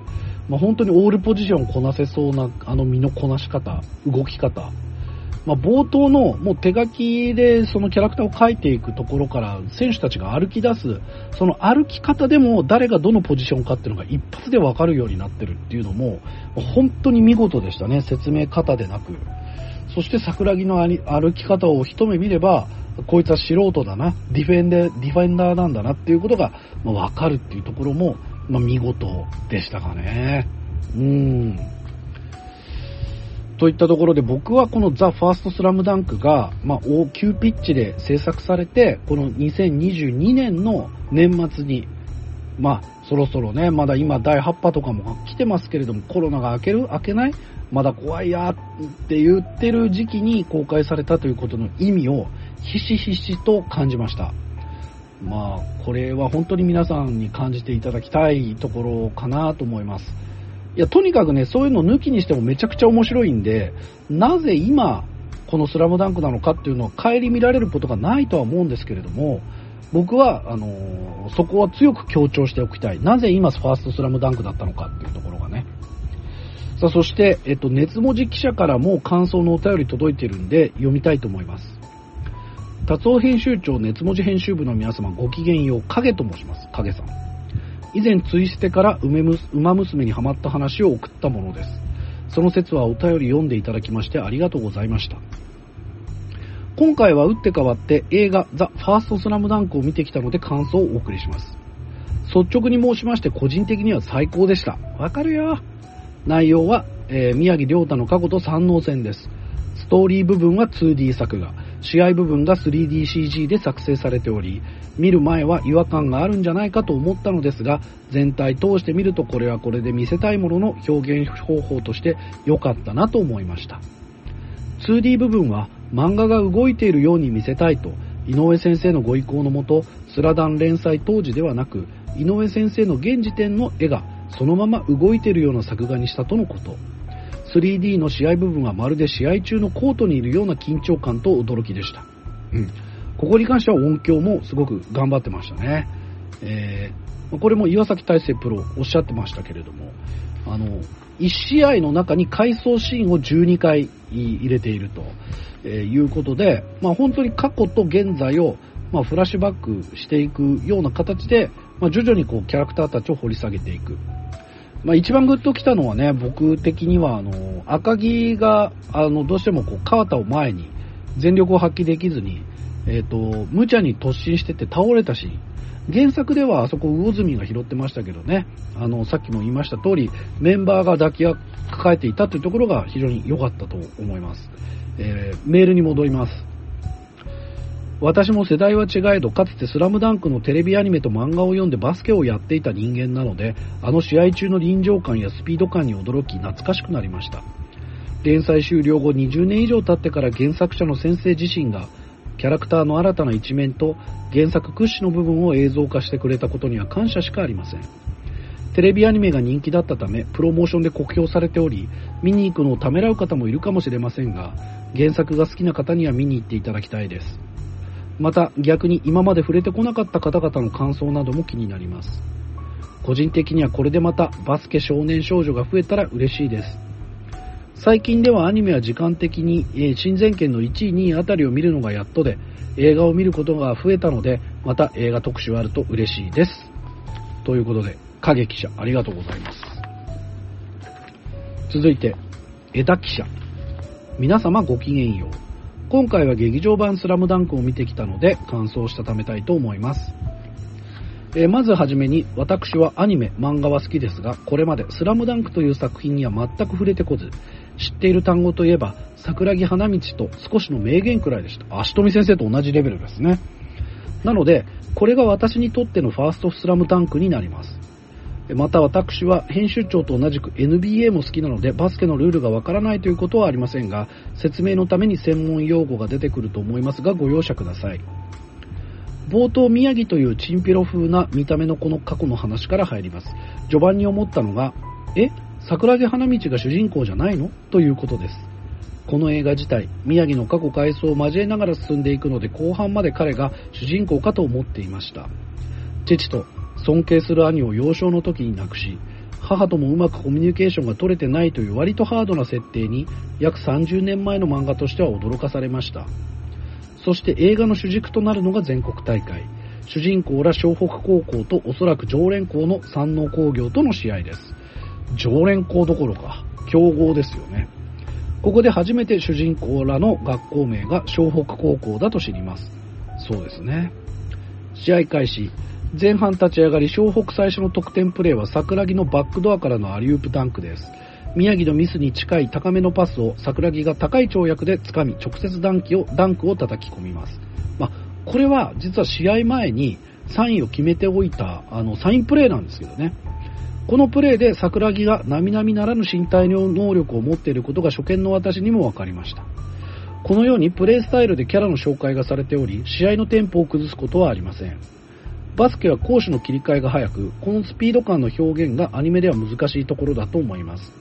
まあ、本当にオールポジションこなせそうなあの身のこなし方、動き方。まあ、冒頭のもう手書きでそのキャラクターを描いていくところから選手たちが歩き出す、その歩き方でも誰がどのポジションかっていうのが一発でわかるようになってるっていうのも本当に見事でしたね、説明方でなく。そして桜木の歩き方を一目見れば、こいつは素人だな、ディフェンデ、ディフェンダーなんだなっていうことが、ま、わかるっていうところも、まあ、見事でしたかね。うん。といったところで僕はこのザ・ファーストスラムダンクが、まあ、急ピッチで制作されて、この2022年の年末に、まあ、そろそろね、まだ今第8波とかも来てますけれども、コロナが明ける明けないまだ怖いやって言ってる時期に公開されたということの意味をひしひしと感じました。まあ、これは本当に皆さんに感じていただきたいところかなと思います。いや、とにかくね、そういうの抜きにしてもめちゃくちゃ面白いんで、なぜ今、このスラムダンクなのかっていうのは顧みられることがないとは思うんですけれども、僕は、あのー、そこは強く強調しておきたい。なぜ今ファーストスラムダンクだったのかっていうところがね。さあ、そして、えっと、熱文字記者からも感想のお便り届いてるんで、読みたいと思います。達夫編集長熱文字編集部の皆様ごきげんよう、影と申します。影さん。以前、ツイステから馬娘にハマった話を送ったものです。その説はお便り読んでいただきましてありがとうございました。今回は打って変わって映画ザ・ファーストスラムダンクを見てきたので感想をお送りします。率直に申しまして個人的には最高でした。わかるよ。内容は、えー、宮城亮太の過去と三能戦です。ストーリー部分は 2D 作画、試合部分が 3DCG で作成されており、見る前は違和感があるんじゃないかと思ったのですが、全体通して見るとこれはこれで見せたいものの表現方法として良かったなと思いました。2D 部分は漫画が動いているように見せたいと、井上先生のご意向のもと、スラダン連載当時ではなく、井上先生の現時点の絵がそのまま動いているような作画にしたとのこと。3D の試合部分はまるで試合中のコートにいるような緊張感と驚きでした。うん。ここに関しては音響もすごく頑張ってましたね。えー、これも岩崎大成プロおっしゃってましたけれども、あの、1試合の中に回想シーンを12回入れているということで、まあ、本当に過去と現在を、まあ、フラッシュバックしていくような形で、まあ、徐々にこうキャラクターたちを掘り下げていく。まあ、一番グッときたのはね、僕的には、あの、赤木が、あの、どうしてもこう、川田を前に全力を発揮できずに、えっ、ー、と、無茶に突進してて倒れたし、原作ではあそこ魚住が拾ってましたけどね、あの、さっきも言いました通り、メンバーが抱きかえていたというところが非常に良かったと思います。えー、メールに戻ります。私も世代は違えど、かつてスラムダンクのテレビアニメと漫画を読んでバスケをやっていた人間なので、あの試合中の臨場感やスピード感に驚き懐かしくなりました。連載終了後20年以上経ってから原作者の先生自身が、キャラクターの新たな一面と原作屈指の部分を映像化してくれたことには感謝しかありません。テレビアニメが人気だったため、プロモーションで酷評されており、見に行くのをためらう方もいるかもしれませんが、原作が好きな方には見に行っていただきたいです。また、逆に今まで触れてこなかった方々の感想なども気になります。個人的にはこれでまたバスケ少年少女が増えたら嬉しいです。最近ではアニメは時間的に、えー新前権の1位、2位あたりを見るのがやっとで、映画を見ることが増えたので、また映画特集あると嬉しいです。ということで、影記者、ありがとうございます。続いて、枝記者。皆様ごきげんよう。今回は劇場版スラムダンクを見てきたので、感想をしたためたいと思います。えーまずはじめに、私はアニメ、漫画は好きですが、これまでスラムダンクという作品には全く触れてこず、知っている単語といえば、桜木花道と少しの名言くらいでした。足富先生と同じレベルですね。なので、これが私にとってのファーストスラムダンクになります。また私は編集長と同じく NBA も好きなのでバスケのルールがわからないということはありませんが説明のために専門用語が出てくると思いますがご容赦ください。冒頭宮城というチンピロ風な見た目のこの過去の話から入ります。序盤に思ったのがえ？桜木花道が主人公じゃないの？ということです。この映画自体宮城の過去回想を交えながら進んでいくので後半まで彼が主人公かと思っていました。父と尊敬する兄を幼少の時に亡くし母ともうまくコミュニケーションが取れてないという割とハードな設定に約30年前の漫画としては驚かされました。そして映画の主軸となるのが全国大会。主人公ら湘北高校とおそらく常連校の山王工業との試合です。常連校どころか強豪ですよね。ここで初めて主人公らの学校名が湘北高校だと知ります。そうですね。試合開始。前半立ち上がり湘北最初の得点プレーは桜木のバックドアからのアリウープダンクです。宮城のミスに近い高めのパスを桜木が高い跳躍で掴み直接ダンキをダンクを叩き込みます、まあ、これは実は試合前にサインを決めておいたあのサインプレーなんですけどね。このプレーで桜木が並々ならぬ身体能力を持っていることが初見の私にも分かりました。このようにプレースタイルでキャラの紹介がされており試合のテンポを崩すことはありません。バスケは攻守の切り替えが早く、このスピード感の表現がアニメでは難しいところだと思います。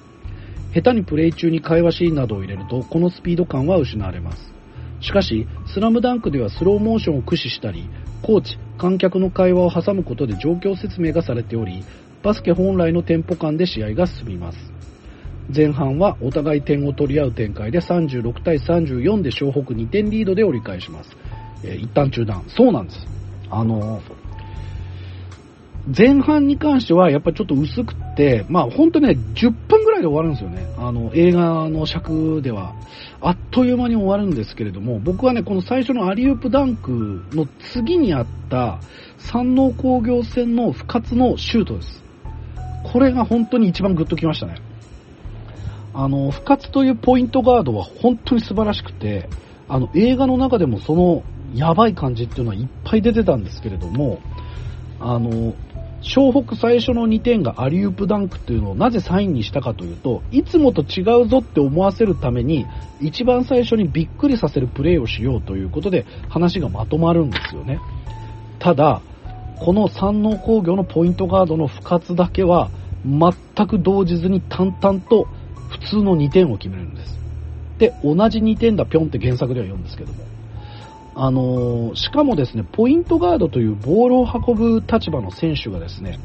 下手にプレイ中に会話シーンなどを入れると、このスピード感は失われます。しかし、スラムダンクではスローモーションを駆使したり、コーチ、観客の会話を挟むことで状況説明がされており、バスケ本来のテンポ感で試合が進みます。前半はお互い点を取り合う展開で36対34で湘北2点リードで折り返します。えー一旦中断。そうなんです。あのー前半に関してはやっぱりちょっと薄くって、まあ本当ね、10分ぐらいで終わるんですよね。あの、映画の尺では。あっという間に終わるんですけれども、僕はね、この最初のアリウープダンクの次にあった山王工業戦の不活のシュートです。これが本当に一番グッときましたね。あの、不活というポイントガードは本当に素晴らしくて、あの、映画の中でもそのやばい感じっていうのはいっぱい出てたんですけれども、あの、湘北最初の2点がアリウープダンクっていうのをなぜサインにしたかというと、いつもと違うぞって思わせるために、一番最初にびっくりさせるプレーをしようということで話がまとまるんですよね。ただ、この山王工業のポイントガードの不活だけは、全く動じずに淡々と普通の2点を決めるんです。で、同じ2点だぴょんって原作では言うんですけども。あのしかもですね、ポイントガードというボールを運ぶ立場の選手がですね、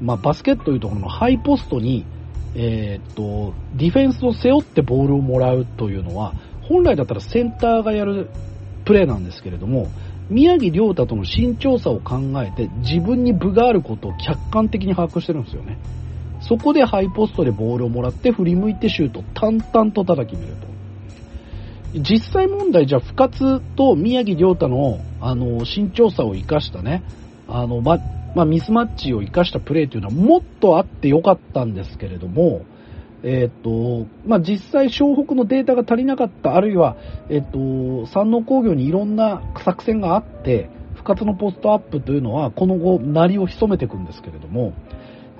まあ、バスケットというところのハイポストに、えーっと、ディフェンスを背負ってボールをもらうというのは、本来だったらセンターがやるプレーなんですけれども、宮城亮太との身長差を考えて自分に部があることを客観的に把握してるんですよね。そこでハイポストでボールをもらって振り向いてシュート、淡々と叩き入れると。実際問題じゃあ、深津と宮城亮太の、あの、身長差を生かしたね、あの、ま、まあ、ミスマッチを生かしたプレーというのはもっとあってよかったんですけれども、えっ、と、まあ、実際湘北のデータが足りなかった、あるいは、えっ、と、山王工業にいろんな作戦があって、深津のポストアップというのは、この後、鳴りを潜めていくんですけれども、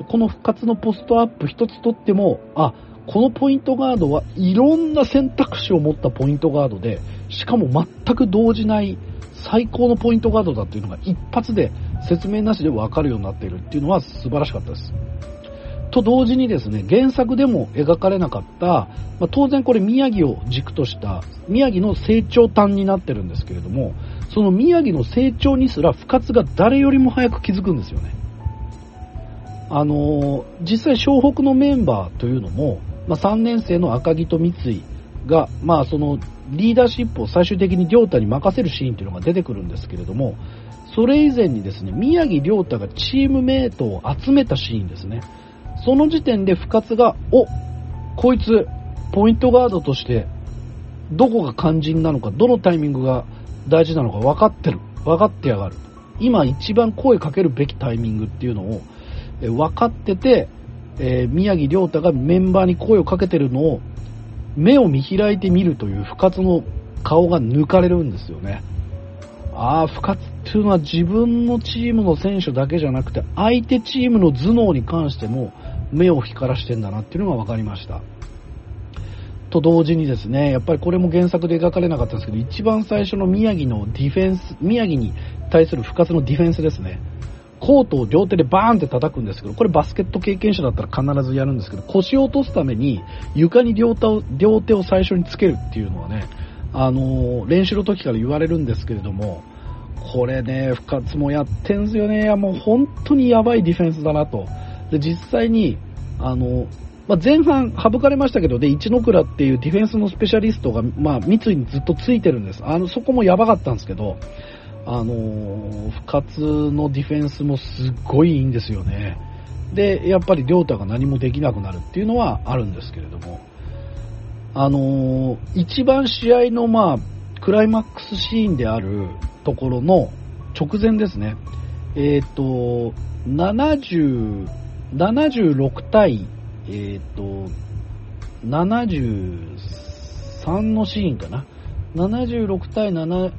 この復活のポストアップ一つとっても、あ、このポイントガードはいろんな選択肢を持ったポイントガードで、しかも全く動じない最高のポイントガードだっていうのが一発で説明なしでわかるようになっているっていうのは素晴らしかったです。と同時にですね、原作でも描かれなかった、まあ、当然これ宮城を軸とした宮城の成長端になってるんですけれども、その宮城の成長にすら深津が誰よりも早く気づくんですよね。あのー実際湘北のメンバーというのも、まあ、3年生の赤木と三井が、まあ、そのリーダーシップを最終的に亮太に任せるシーンというのが出てくるんですけれども、それ以前にですね、宮城亮太がチームメイトを集めたシーンですね。その時点で深津が、おこいつ、ポイントガードとして、どこが肝心なのか、どのタイミングが大事なのか分かってる。分かってやがる。今一番声かけるべきタイミングっていうのを、分かってて、えー宮城亮太がメンバーに声をかけてるのを、目を見開いてみるという深津の顔が抜かれるんですよね。ああ、深津っていうのは自分のチームの選手だけじゃなくて、相手チームの頭脳に関しても目を光らしてんだなっていうのが分かりました。と同時にですね、やっぱりこれも原作で描かれなかったんですけど、一番最初の宮城のディフェンス、宮城に対する深津のディフェンスですね。コートを両手でバーンって叩くんですけど、これバスケット経験者だったら必ずやるんですけど、腰を落とすために床に両手を両手を最初につけるっていうのはね、あのー練習の時から言われるんですけれども、これね、深津もやってんすよね。いやもう本当にやばいディフェンスだなと。で、実際に、あの、まあ、前半省かれましたけど、で、一ノ倉っていうディフェンスのスペシャリストが、まあ、三井にずっとついてるんです。あの、そこもやばかったんですけど、あのー、深津のディフェンスもすっごいいいんですよね。で、やっぱり亮太が何もできなくなるっていうのはあるんですけれども、あの一番試合の、まあ、クライマックスシーンであるところの直前ですね。えっ、と、70、76対、えっ、と、73のシーンかな。76対7、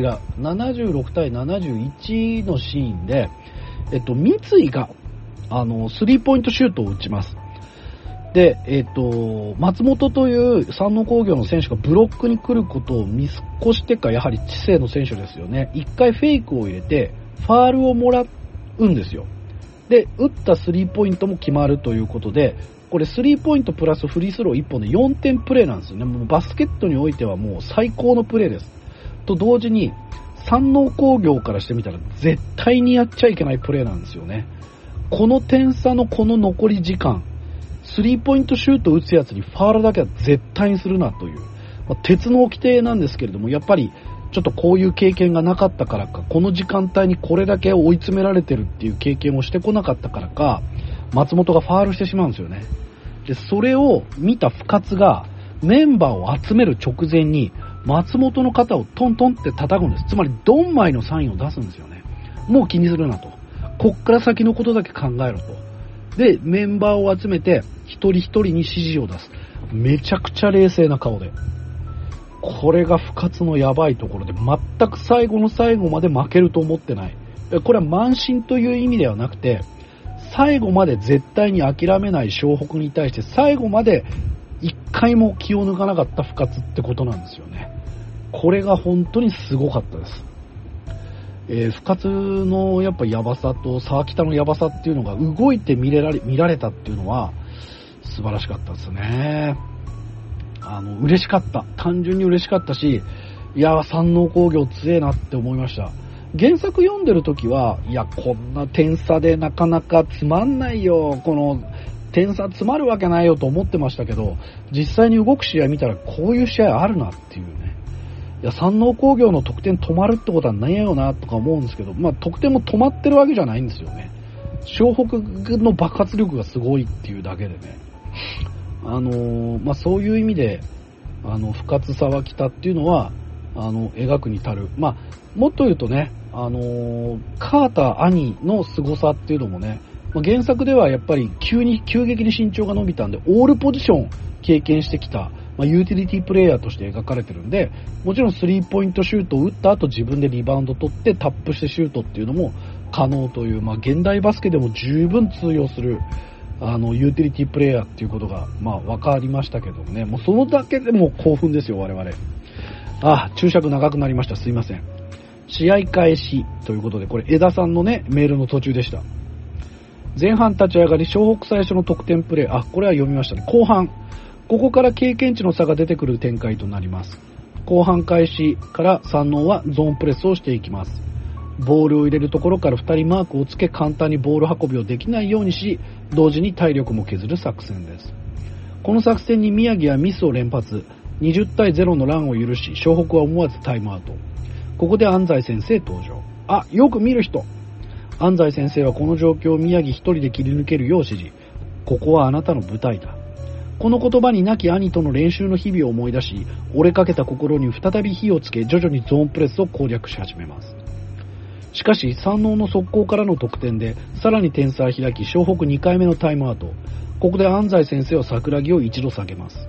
違う、76対71のシーンで、えっと、三井が、あの、スリーポイントシュートを打ちます。で、えっ、と、松本という山王工業の選手がブロックに来ることを見越してか、やはり知性の選手ですよね。一回フェイクを入れて、ファールをもらうんですよ。で、打ったスリーポイントも決まるということで、これスリーポイントプラスフリースロー1本で4点プレーなんですよね。もうバスケットにおいてはもう最高のプレーです。と同時に、山王工業からしてみたら絶対にやっちゃいけないプレーなんですよね。この点差のこの残り時間、スリーポイントシュート打つやつにファールだけは絶対にするなという、まあ鉄の規定なんですけれども、やっぱりちょっとこういう経験がなかったからか、この時間帯にこれだけ追い詰められてるっていう経験をしてこなかったからか、松本がファールしてしまうんですよね。で、それを見た深津がメンバーを集める直前に松本の肩をトントンって叩くんです。つまりドンマイのサインを出すんですよね。もう気にするなと。こっから先のことだけ考えろと。で、メンバーを集めて一人一人に指示を出す。めちゃくちゃ冷静な顔で。これが深津のやばいところで、全く最後の最後まで負けると思ってない。これは慢心という意味ではなくて、最後まで絶対に諦めない湘北に対して最後まで一回も気を抜かなかった深津ってことなんですよね。これが本当にすごかったです。えー、深津のやっぱヤバさと沢北のヤバさっていうのが動いて見れられ見られたっていうのは素晴らしかったですね。あの、嬉しかった。単純に嬉しかったし、いや、山王工業強えなって思いました。原作読んでる時は、いや、こんな点差でなかなかつまんないよ、この、点差詰まるわけないよと思ってましたけど、実際に動く試合見たらこういう試合あるなっていうね。いや、山王工業の得点止まるってことはないよなとか思うんですけど、まあ得点も止まってるわけじゃないんですよね。湘北の爆発力がすごいっていうだけでね。あのーまあそういう意味で、あの、深津沢北っていうのは、あの、描くに足る。まあ、もっと言うとね、あのーカーター兄の凄さっていうのもね、まあ、原作ではやっぱり急に、急激に身長が伸びたんで、オールポジション経験してきた、まあ、ユーティリティプレイヤーとして描かれてるんで、もちろんスリーポイントシュートを打った後自分でリバウンド取ってタップしてシュートっていうのも可能という、まあ、現代バスケでも十分通用する、あの、ユーティリティプレイヤーっていうことが、まあ、分かりましたけどね、もうそのだけでも興奮ですよ、我々。あ、注釈長くなりました。すいません。試合開始ということで、これ、江田さんのね、メールの途中でした。前半立ち上がり、湘北最初の得点プレー、あ、これは読みましたね。後半、ここから経験値の差が出てくる展開となります。後半開始から三能はゾーンプレスをしていきます。ボールを入れるところから2人マークをつけ簡単にボール運びをできないようにし、同時に体力も削る作戦です。この作戦に宮城はミスを連発、20対0のランを許し、湘北は思わずタイムアウト。ここで安西先生登場。あ、よく見る人。安西先生はこの状況を宮城一人で切り抜けるよう指示。ここはあなたの舞台だ。この言葉に亡き兄との練習の日々を思い出し、折れかけた心に再び火をつけ、徐々にゾーンプレスを攻略し始めます。しかし、山王の速攻からの得点で、さらに点差を開き、湘北2回目のタイムアウト。ここで安西先生は桜木を一度下げます。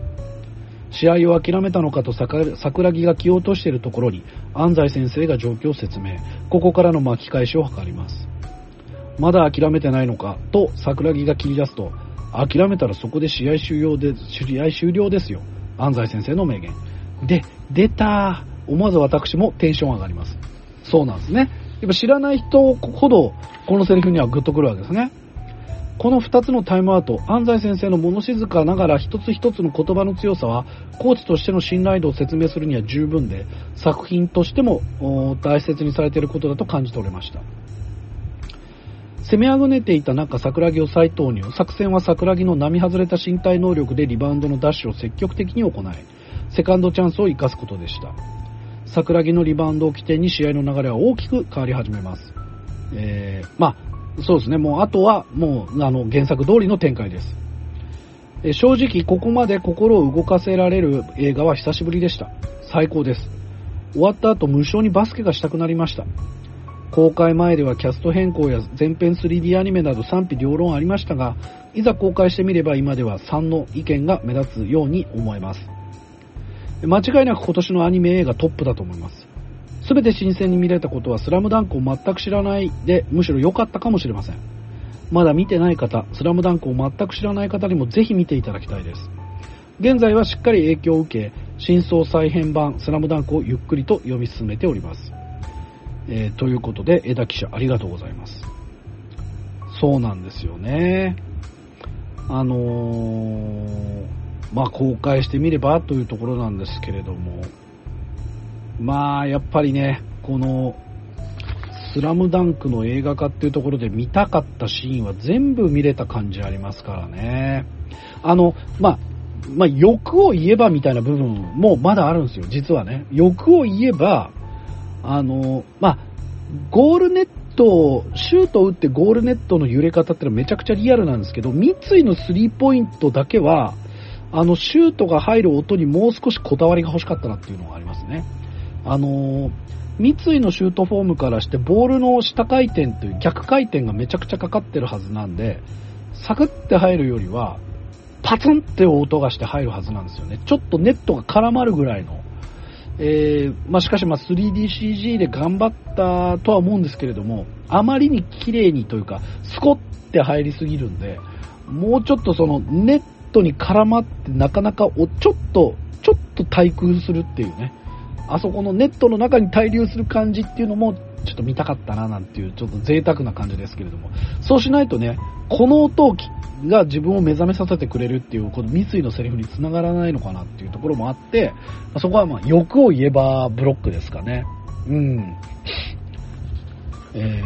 試合を諦めたのかと桜木が気を落としているところに、安西先生が状況を説明。ここからの巻き返しを図ります。まだ諦めてないのかと桜木が切り出すと、諦めたらそこで試合終了で、試合終了ですよ。安西先生の名言。で、出た思わず私もテンション上がります。そうなんですね。やっぱ知らない人ほど、このセリフにはグッとくるわけですね。この2つのタイムアウト、安西先生の物静かながら一つ一つの言葉の強さは、コーチとしての信頼度を説明するには十分で、作品としても大切にされていることだと感じ取れました。攻めあぐねていた中、桜木を再投入。作戦は桜木の並外れた身体能力でリバウンドのダッシュを積極的に行い、セカンドチャンスを生かすことでした。桜木のリバウンドを起点に試合の流れは大きく変わり始めます。えー、まあ、そうですね、もうあとはもうあの原作通りの展開です。え正直、ここまで心を動かせられる映画は久しぶりでした。最高です。終わった後、無償にバスケがしたくなりました。公開前ではキャスト変更や前編 3D アニメなど賛否両論ありましたが、いざ公開してみれば今では3の意見が目立つように思えます。間違いなく今年のアニメ映画トップだと思います。すべて新鮮に見れたことはスラムダンクを全く知らないで、むしろ良かったかもしれません。まだ見てない方、スラムダンクを全く知らない方にもぜひ見ていただきたいです。現在はしっかり影響を受け、真相再編版スラムダンクをゆっくりと読み進めております。えーということで、枝記者ありがとうございます。そうなんですよね。あのー、まあ公開してみればというところなんですけれども、まあやっぱりね、この、スラムダンクの映画化っていうところで見たかったシーンは全部見れた感じありますからね。あの、まあ、まあ、欲を言えばみたいな部分もまだあるんですよ、実はね。欲を言えば、あの、まあ、ゴールネット、シュートを打ってゴールネットの揺れ方ってのはめちゃくちゃリアルなんですけど、三井のスリーポイントだけは、あの、シュートが入る音にもう少しこだわりが欲しかったなっていうのがありますね。あの、三井のシュートフォームからして、ボールの下回転という逆回転がめちゃくちゃかかってるはずなんで、サクって入るよりは、パツンって音がして入るはずなんですよね。ちょっとネットが絡まるぐらいの。えー、まあ、しかしま 3DCG で頑張ったとは思うんですけれども、あまりに綺麗にというか、スコって入りすぎるんで、もうちょっとそのネットに絡まってなかなかおちょっと、ちょっと対空するっていうね。あそこのネットの中に滞留する感じっていうのもちょっと見たかったななんていうちょっと贅沢な感じですけれども、そうしないとね、この音が自分を目覚めさせてくれるっていう、この三井のセリフにつながらないのかなっていうところもあって、そこはまあ欲を言えばブロックですかね。うん。え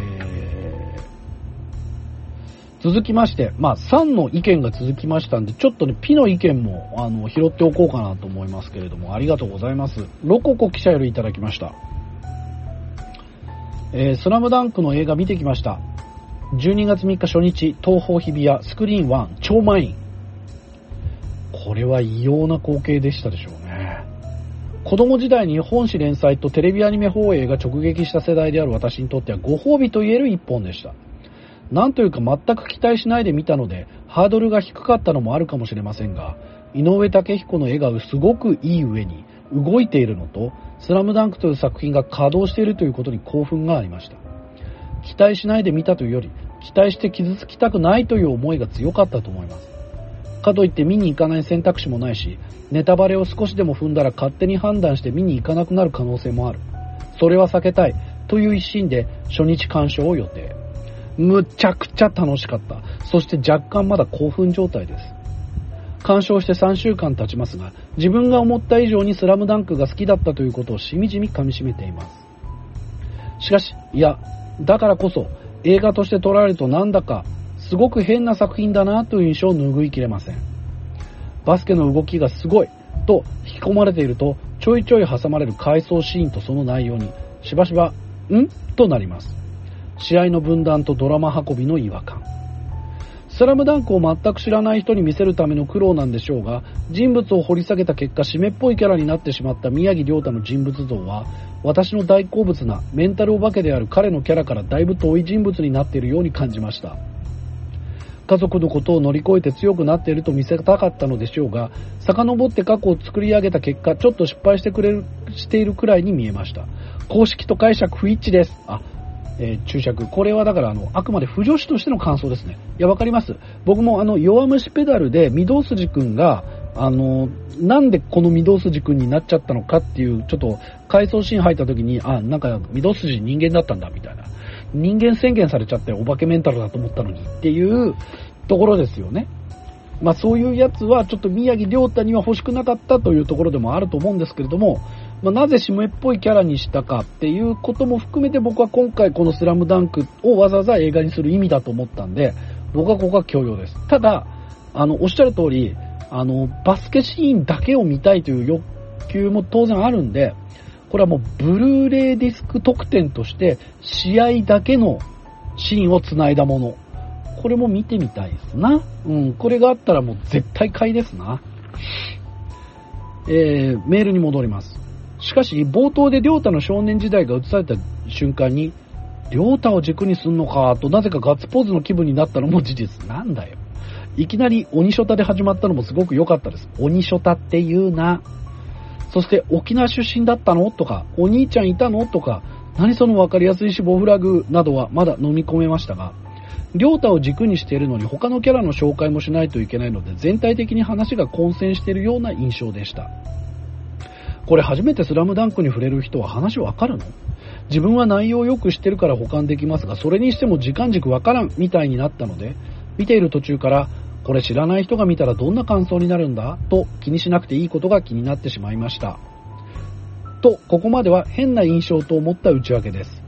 ー、続きまして、まあ3の意見が続きましたんで、ちょっとね、ピの意見もあの拾っておこうかなと思いますけれども、ありがとうございます。ロココ記者よりいただきました。えースラムダンクの映画見てきました。12月3日初日、東方日比谷、スクリーン1、超満員。これは異様な光景でしたでしょうね。子供時代に本誌連載とテレビアニメ放映が直撃した世代である私にとってはご褒美と言える一本でした。なんというか全く期待しないで見たので、ハードルが低かったのもあるかもしれませんが、井上武彦の絵がすごくいい上に動いているのと、スラムダンクという作品が稼働しているということに興奮がありました。期待しないで見たというより、期待して傷つきたくないという思いが強かったと思います。かといって見に行かない選択肢もないし、ネタバレを少しでも踏んだら勝手に判断して見に行かなくなる可能性もある。それは避けたいという一心で初日鑑賞を予定。むちゃくちゃ楽しかった。そして若干まだ興奮状態です。鑑賞して3週間経ちますが、自分が思った以上にスラムダンクが好きだったということをしみじみ噛み締めています。しかし、いや、だからこそ、映画として撮られるとなんだか、すごく変な作品だなという印象を拭いきれません。バスケの動きがすごいと引き込まれていると、ちょいちょい挟まれる回想シーンとその内容に、しばしば、ん？となります。試合の分断とドラマ運びの違和感。スラムダンクを全く知らない人に見せるための苦労なんでしょうが、人物を掘り下げた結果、締めっぽいキャラになってしまった宮城亮太の人物像は、私の大好物なメンタルお化けである彼のキャラからだいぶ遠い人物になっているように感じました。家族のことを乗り越えて強くなっていると見せたかったのでしょうが、遡って過去を作り上げた結果、ちょっと失敗してくれる、しているくらいに見えました。公式と解釈不一致です。あ、えー注釈。これはだから、あの、あくまで不女子としての感想ですね。いや、わかります。僕もあの、弱虫ペダルで、御堂筋くんが、あの、なんでこの御堂筋くんになっちゃったのかっていう、ちょっと、回想シーン入った時に、あ、なんか、御堂筋人間だったんだ、みたいな。人間宣言されちゃって、お化けメンタルだと思ったのにっていうところですよね。まあそういうやつはちょっと宮城亮太には欲しくなかったというところでもあると思うんですけれども、まあ、なぜ締めっぽいキャラにしたかっていうことも含めて僕は今回このスラムダンクをわざわざ映画にする意味だと思ったんで、僕はここは許容です。ただ、あの、おっしゃる通り、あの、バスケシーンだけを見たいという欲求も当然あるんで、これはもうブルーレイディスク特典として試合だけのシーンを繋いだもの。これも見てみたいですな。うん、これがあったらもう絶対買いですな。えー、メールに戻ります。しかし、冒頭で亮太の少年時代が映された瞬間に、亮太を軸にすんのかとなぜかガッツポーズの気分になったのも事実。なんだよ。いきなり鬼ショタで始まったのもすごく良かったです。鬼ショタって言うな。そして沖縄出身だったの？とか、お兄ちゃんいたの？とか、何その分かりやすい死亡フラグなどはまだ飲み込めましたが、亮太を軸にしているのに他のキャラの紹介もしないといけないので全体的に話が混戦しているような印象でした。これ初めてスラムダンクに触れる人は話わかるの自分は内容をよく知ってるから保管できますが、それにしても時間軸わからんみたいになったので、見ている途中から、これ知らない人が見たらどんな感想になるんだ？と気にしなくていいことが気になってしまいました。と、ここまでは変な印象と思った内訳です。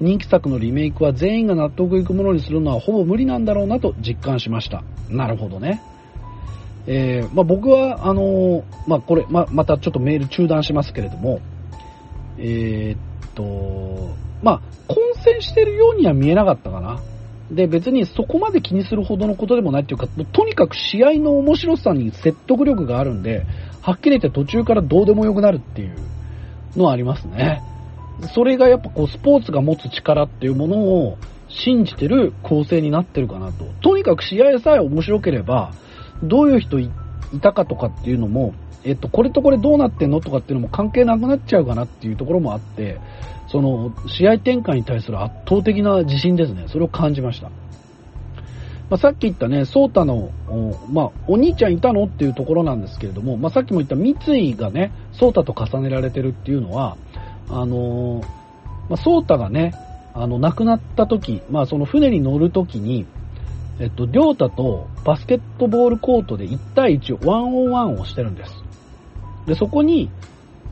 人気作のリメイクは全員が納得いくものにするのはほぼ無理なんだろうなと実感しました。なるほどね。えーまあ、僕は、あのーまあ、これ、ま、またちょっとメール中断しますけれども、えーっと、まあ、混戦してるようには見えなかったかな。で、別にそこまで気にするほどのことでもないっていうか、もうとにかく試合の面白さに説得力があるんで、はっきり言って途中からどうでもよくなるっていうのはありますね。それがやっぱこうスポーツが持つ力っていうものを信じてる構成になってるかなと。とにかく試合さえ面白ければ、どういう人いいたかとかっていうのも、えっと、これとこれどうなってんのとかっていうのも関係なくなっちゃうかなっていうところもあって、その、試合展開に対する圧倒的な自信ですね。それを感じました。まあ、さっき言ったね、ソータの、おまあ、お兄ちゃんいたのっていうところなんですけれども、まあ、さっきも言った三井がね、ソータと重ねられてるっていうのは、あのーまあ、ソータがね、あの、亡くなった時、まあ、その船に乗る時に、えっと、りょうたとバスケットボールコートで1対1、ワンオンワンをしてるんです。で、そこに、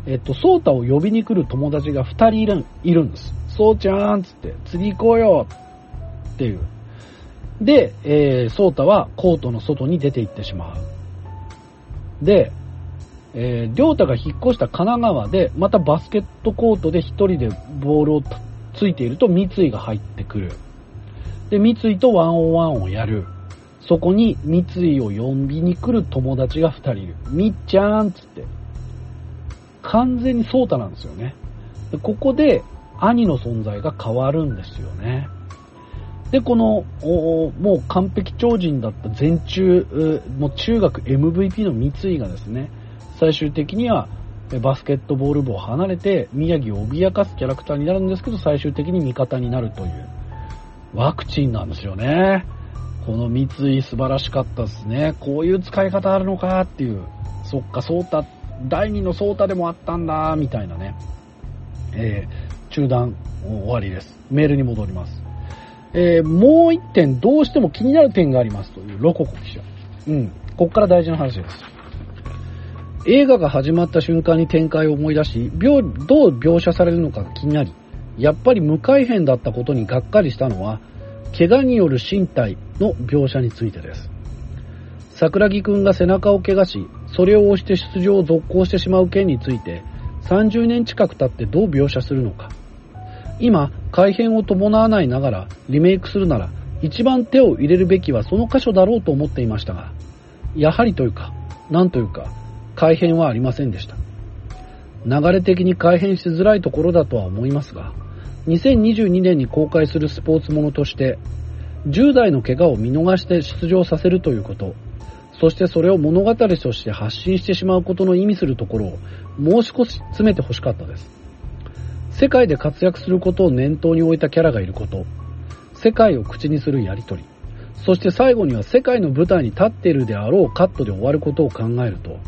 えっと、ソータを呼びに来る友達が2人いるいるんです。そうちゃんつって、次行こうよっていう。で、えー、ソータはコートの外に出て行ってしまう。で、えー、りょうたが引っ越した神奈川で、またバスケットコートで1人でボールをついていると三井が入ってくる。で、三井とワンオンワンをやる。そこに三井を呼びに来る友達が二人いる。みっちゃんつって。完全にソータなんですよね。でここで兄の存在が変わるんですよね。で、この、もう完璧超人だった全中、もう中学 MVP の三井がですね、最終的にはバスケットボール部を離れて宮城を脅かすキャラクターになるんですけど、最終的に味方になるというワクチンなんですよね。この三井素晴らしかったですね。こういう使い方あるのかっていう。そっか、第二のソータでもあったんだ、みたいなね。えー、中断終わりです。メールに戻ります。えーもう一点どうしても気になる点がありますというロココ記者。うん。こっから大事な話です。映画が始まった瞬間に展開を思い出し、どう描写されるのかが気になり、やっぱり無改変だったことにがっかりしたのは、怪我による身体の描写についてです。桜木くんが背中を怪我し、それを押して出場を続行してしまう件について、30年近く経ってどう描写するのか。今、改変を伴わないながらリメイクするなら、一番手を入れるべきはその箇所だろうと思っていましたが、やはりというか、なんというか、改変はありませんでした。流れ的に改変しづらいところだとは思いますが、2022年に公開するスポーツものとして、10代の怪我を見逃して出場させるということ、そしてそれを物語として発信してしまうことの意味するところをもう少し詰めて欲しかったです。世界で活躍することを念頭に置いたキャラがいること、世界を口にするやりとり、そして最後には世界の舞台に立っているであろうカットで終わることを考えると、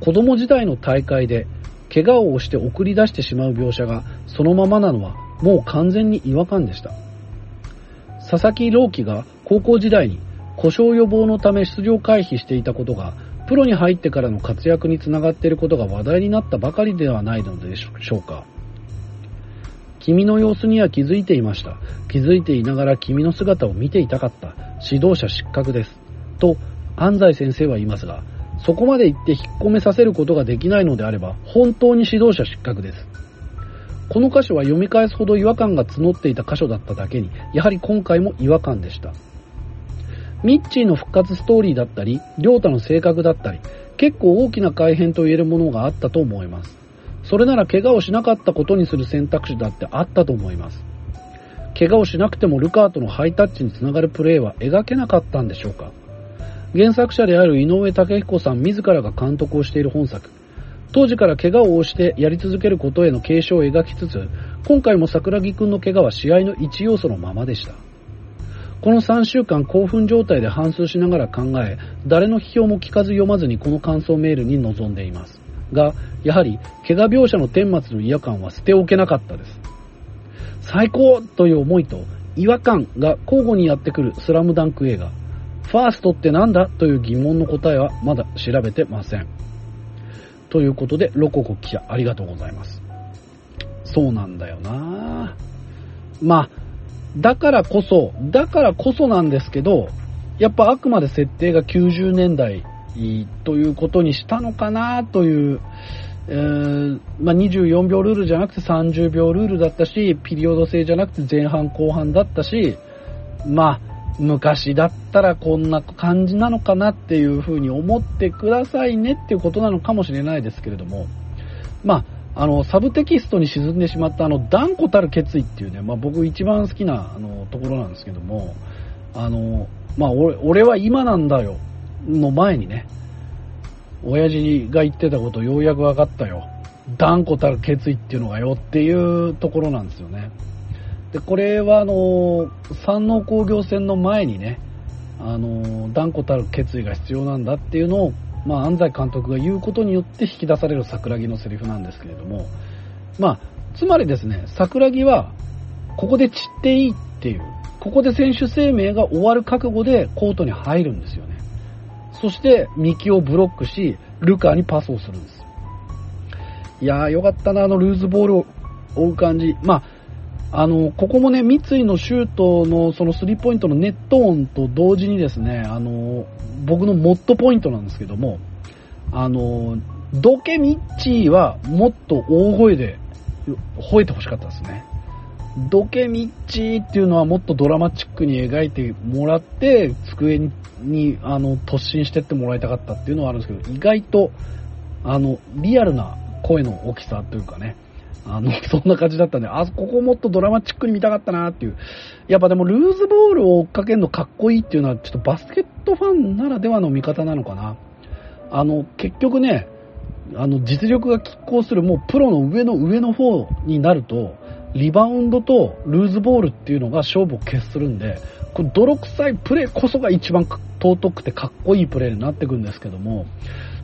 子供時代の大会で怪我をして送り出してしまう描写がそのままなのはもう完全に違和感でした。佐々木朗希が高校時代に故障予防のため出場回避していたことがプロに入ってからの活躍につながっていることが話題になったばかりではないのでしょうか。君の様子には気づいていました。気づいていながら君の姿を見ていたかった。指導者失格です。と安西先生は言いますが、そこまで言って引っ込めさせることができないのであれば、本当に指導者失格です。この箇所は読み返すほど違和感が募っていた箇所だっただけに、やはり今回も違和感でした。ミッチーの復活ストーリーだったり、リョータの性格だったり、結構大きな改変と言えるものがあったと思います。それなら怪我をしなかったことにする選択肢だってあったと思います。怪我をしなくてもルカーとのハイタッチにつながるプレーは描けなかったんでしょうか原作者である井上武彦さん自らが監督をしている本作。当時から怪我を負してやり続けることへの警鐘を描きつつ、今回も桜木くんの怪我は試合の一要素のままでした。この3週間興奮状態で反芻しながら考え、誰の批評も聞かず読まずにこの感想メールに臨んでいます。が、やはり、怪我描写の顛末の違和感は捨ておけなかったです。最高という思いと違和感が交互にやってくるスラムダンク映画。ファーストってなんだという疑問の答えはまだ調べてません。ということで、ロココ記者ありがとうございます。そうなんだよなまあ、だからこそ、だからこそなんですけど、やっぱあくまで設定が90年代ということにしたのかなという、えーまあ、24秒ルールじゃなくて30秒ルールだったし、ピリオド制じゃなくて前半後半だったし、まあ、昔だったらこんな感じなのかなっていうふうに思ってくださいねっていうことなのかもしれないですけれども、まあ、あの、サブテキストに沈んでしまったあの、断固たる決意っていうね、まあ僕一番好きなあのところなんですけども、あの、まあ俺俺は今なんだよの前にね、親父が言ってたことようやく分かったよ。断固たる決意っていうのがよっていうところなんですよね。で、これはあの、山王工業戦の前にね、あの、断固たる決意が必要なんだっていうのを、まあ安西監督が言うことによって引き出される桜木のセリフなんですけれども、まあ、つまりですね、桜木は、ここで散っていいっていう、ここで選手生命が終わる覚悟でコートに入るんですよね。そして、ミキをブロックし、ルカにパスをするんです。いやー、よかったな、あのルーズボールを追う感じ。まあ、あの、ここもね、三井のシュートのそのスリーポイントのネット音と同時にですね、あの、僕のモットポイントなんですけども、あの、ドケミッチーはもっと大声で吠えてほしかったですね。ドケミッチーっていうのはもっとドラマチックに描いてもらって、机にあの突進してってもらいたかったっていうのはあるんですけど、意外と、あの、リアルな声の大きさというかね、あの、そんな感じだったんで、あ、ここもっとドラマチックに見たかったなっていう。やっぱでもルーズボールを追っかけるのかっこいいっていうのは、ちょっとバスケットファンならではの見方なのかな。あの、結局ね、あの、実力が拮抗するもうプロの上の上の方になると、リバウンドとルーズボールっていうのが勝負を決するんで、この泥臭いプレーこそが一番尊くてかっこいいプレーになってくるんですけども、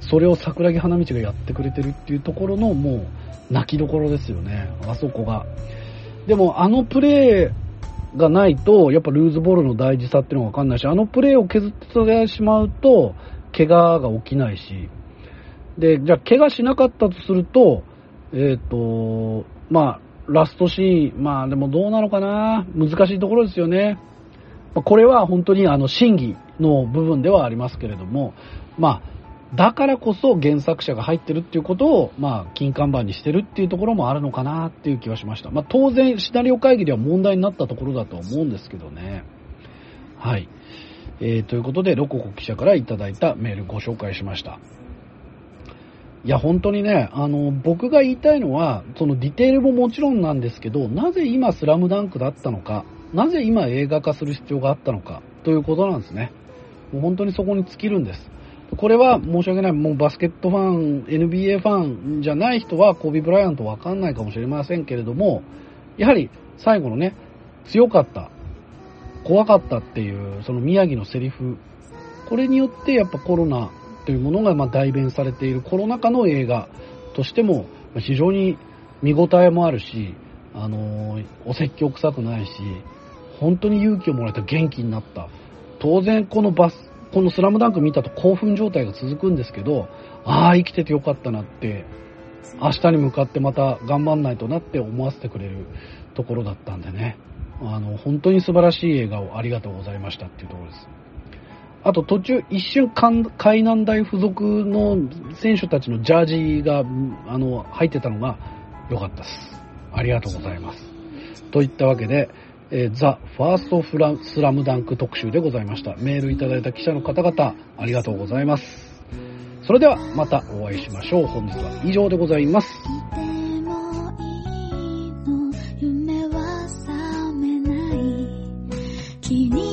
それを桜木花道がやってくれてるっていうところのもう泣きどころですよね、あそこが。でもあのプレーがないと、やっぱルーズボールの大事さっていうのがわかんないし、あのプレーを削ってしまうと、怪我が起きないし、で、じゃあ怪我しなかったとすると、えっ、と、まあ、ラストシーン、まあでもどうなのかな難しいところですよね。まこれは本当にあの審議の部分ではありますけれども、まあ、だからこそ原作者が入ってるっていうことを、まあ、金看板にしてるっていうところもあるのかなっていう気はしました。まあ、当然、シナリオ会議では問題になったところだと思うんですけどね。はい。えー、ということで、ロココ記者からいただいたメールご紹介しました。いや、本当にね、あの、僕が言いたいのは、そのディテールももちろんなんですけど、なぜ今スラムダンクだったのか、なぜ今映画化する必要があったのか、ということなんですね。もう本当にそこに尽きるんです。これは申し訳ない、もうバスケットファン、NBA ファンじゃない人はコービー・ブライアントわかんないかもしれませんけれども、やはり最後のね、強かった、怖かったっていう、その宮城のセリフ、これによってやっぱコロナというものがま代弁されているコロナ禍の映画としても非常に見応えもあるし、あのー、お説教臭くないし、本当に勇気をもらえた元気になった。当然このバス、このスラムダンク見たと興奮状態が続くんですけど、ああ、生きててよかったなって、明日に向かってまた頑張んないとなって思わせてくれるところだったんでね。あの、本当に素晴らしい映画をありがとうございましたっていうところです。あと途中一瞬海南大附属の選手たちのジャージが、あの、入ってたのが良かったです。ありがとうございます。といったわけで、えー、ザ・ファーストフラスラムダンク特集でございました。メールいただいた記者の方々、ありがとうございます。それではまたお会いしましょう。本日は以上でございます。君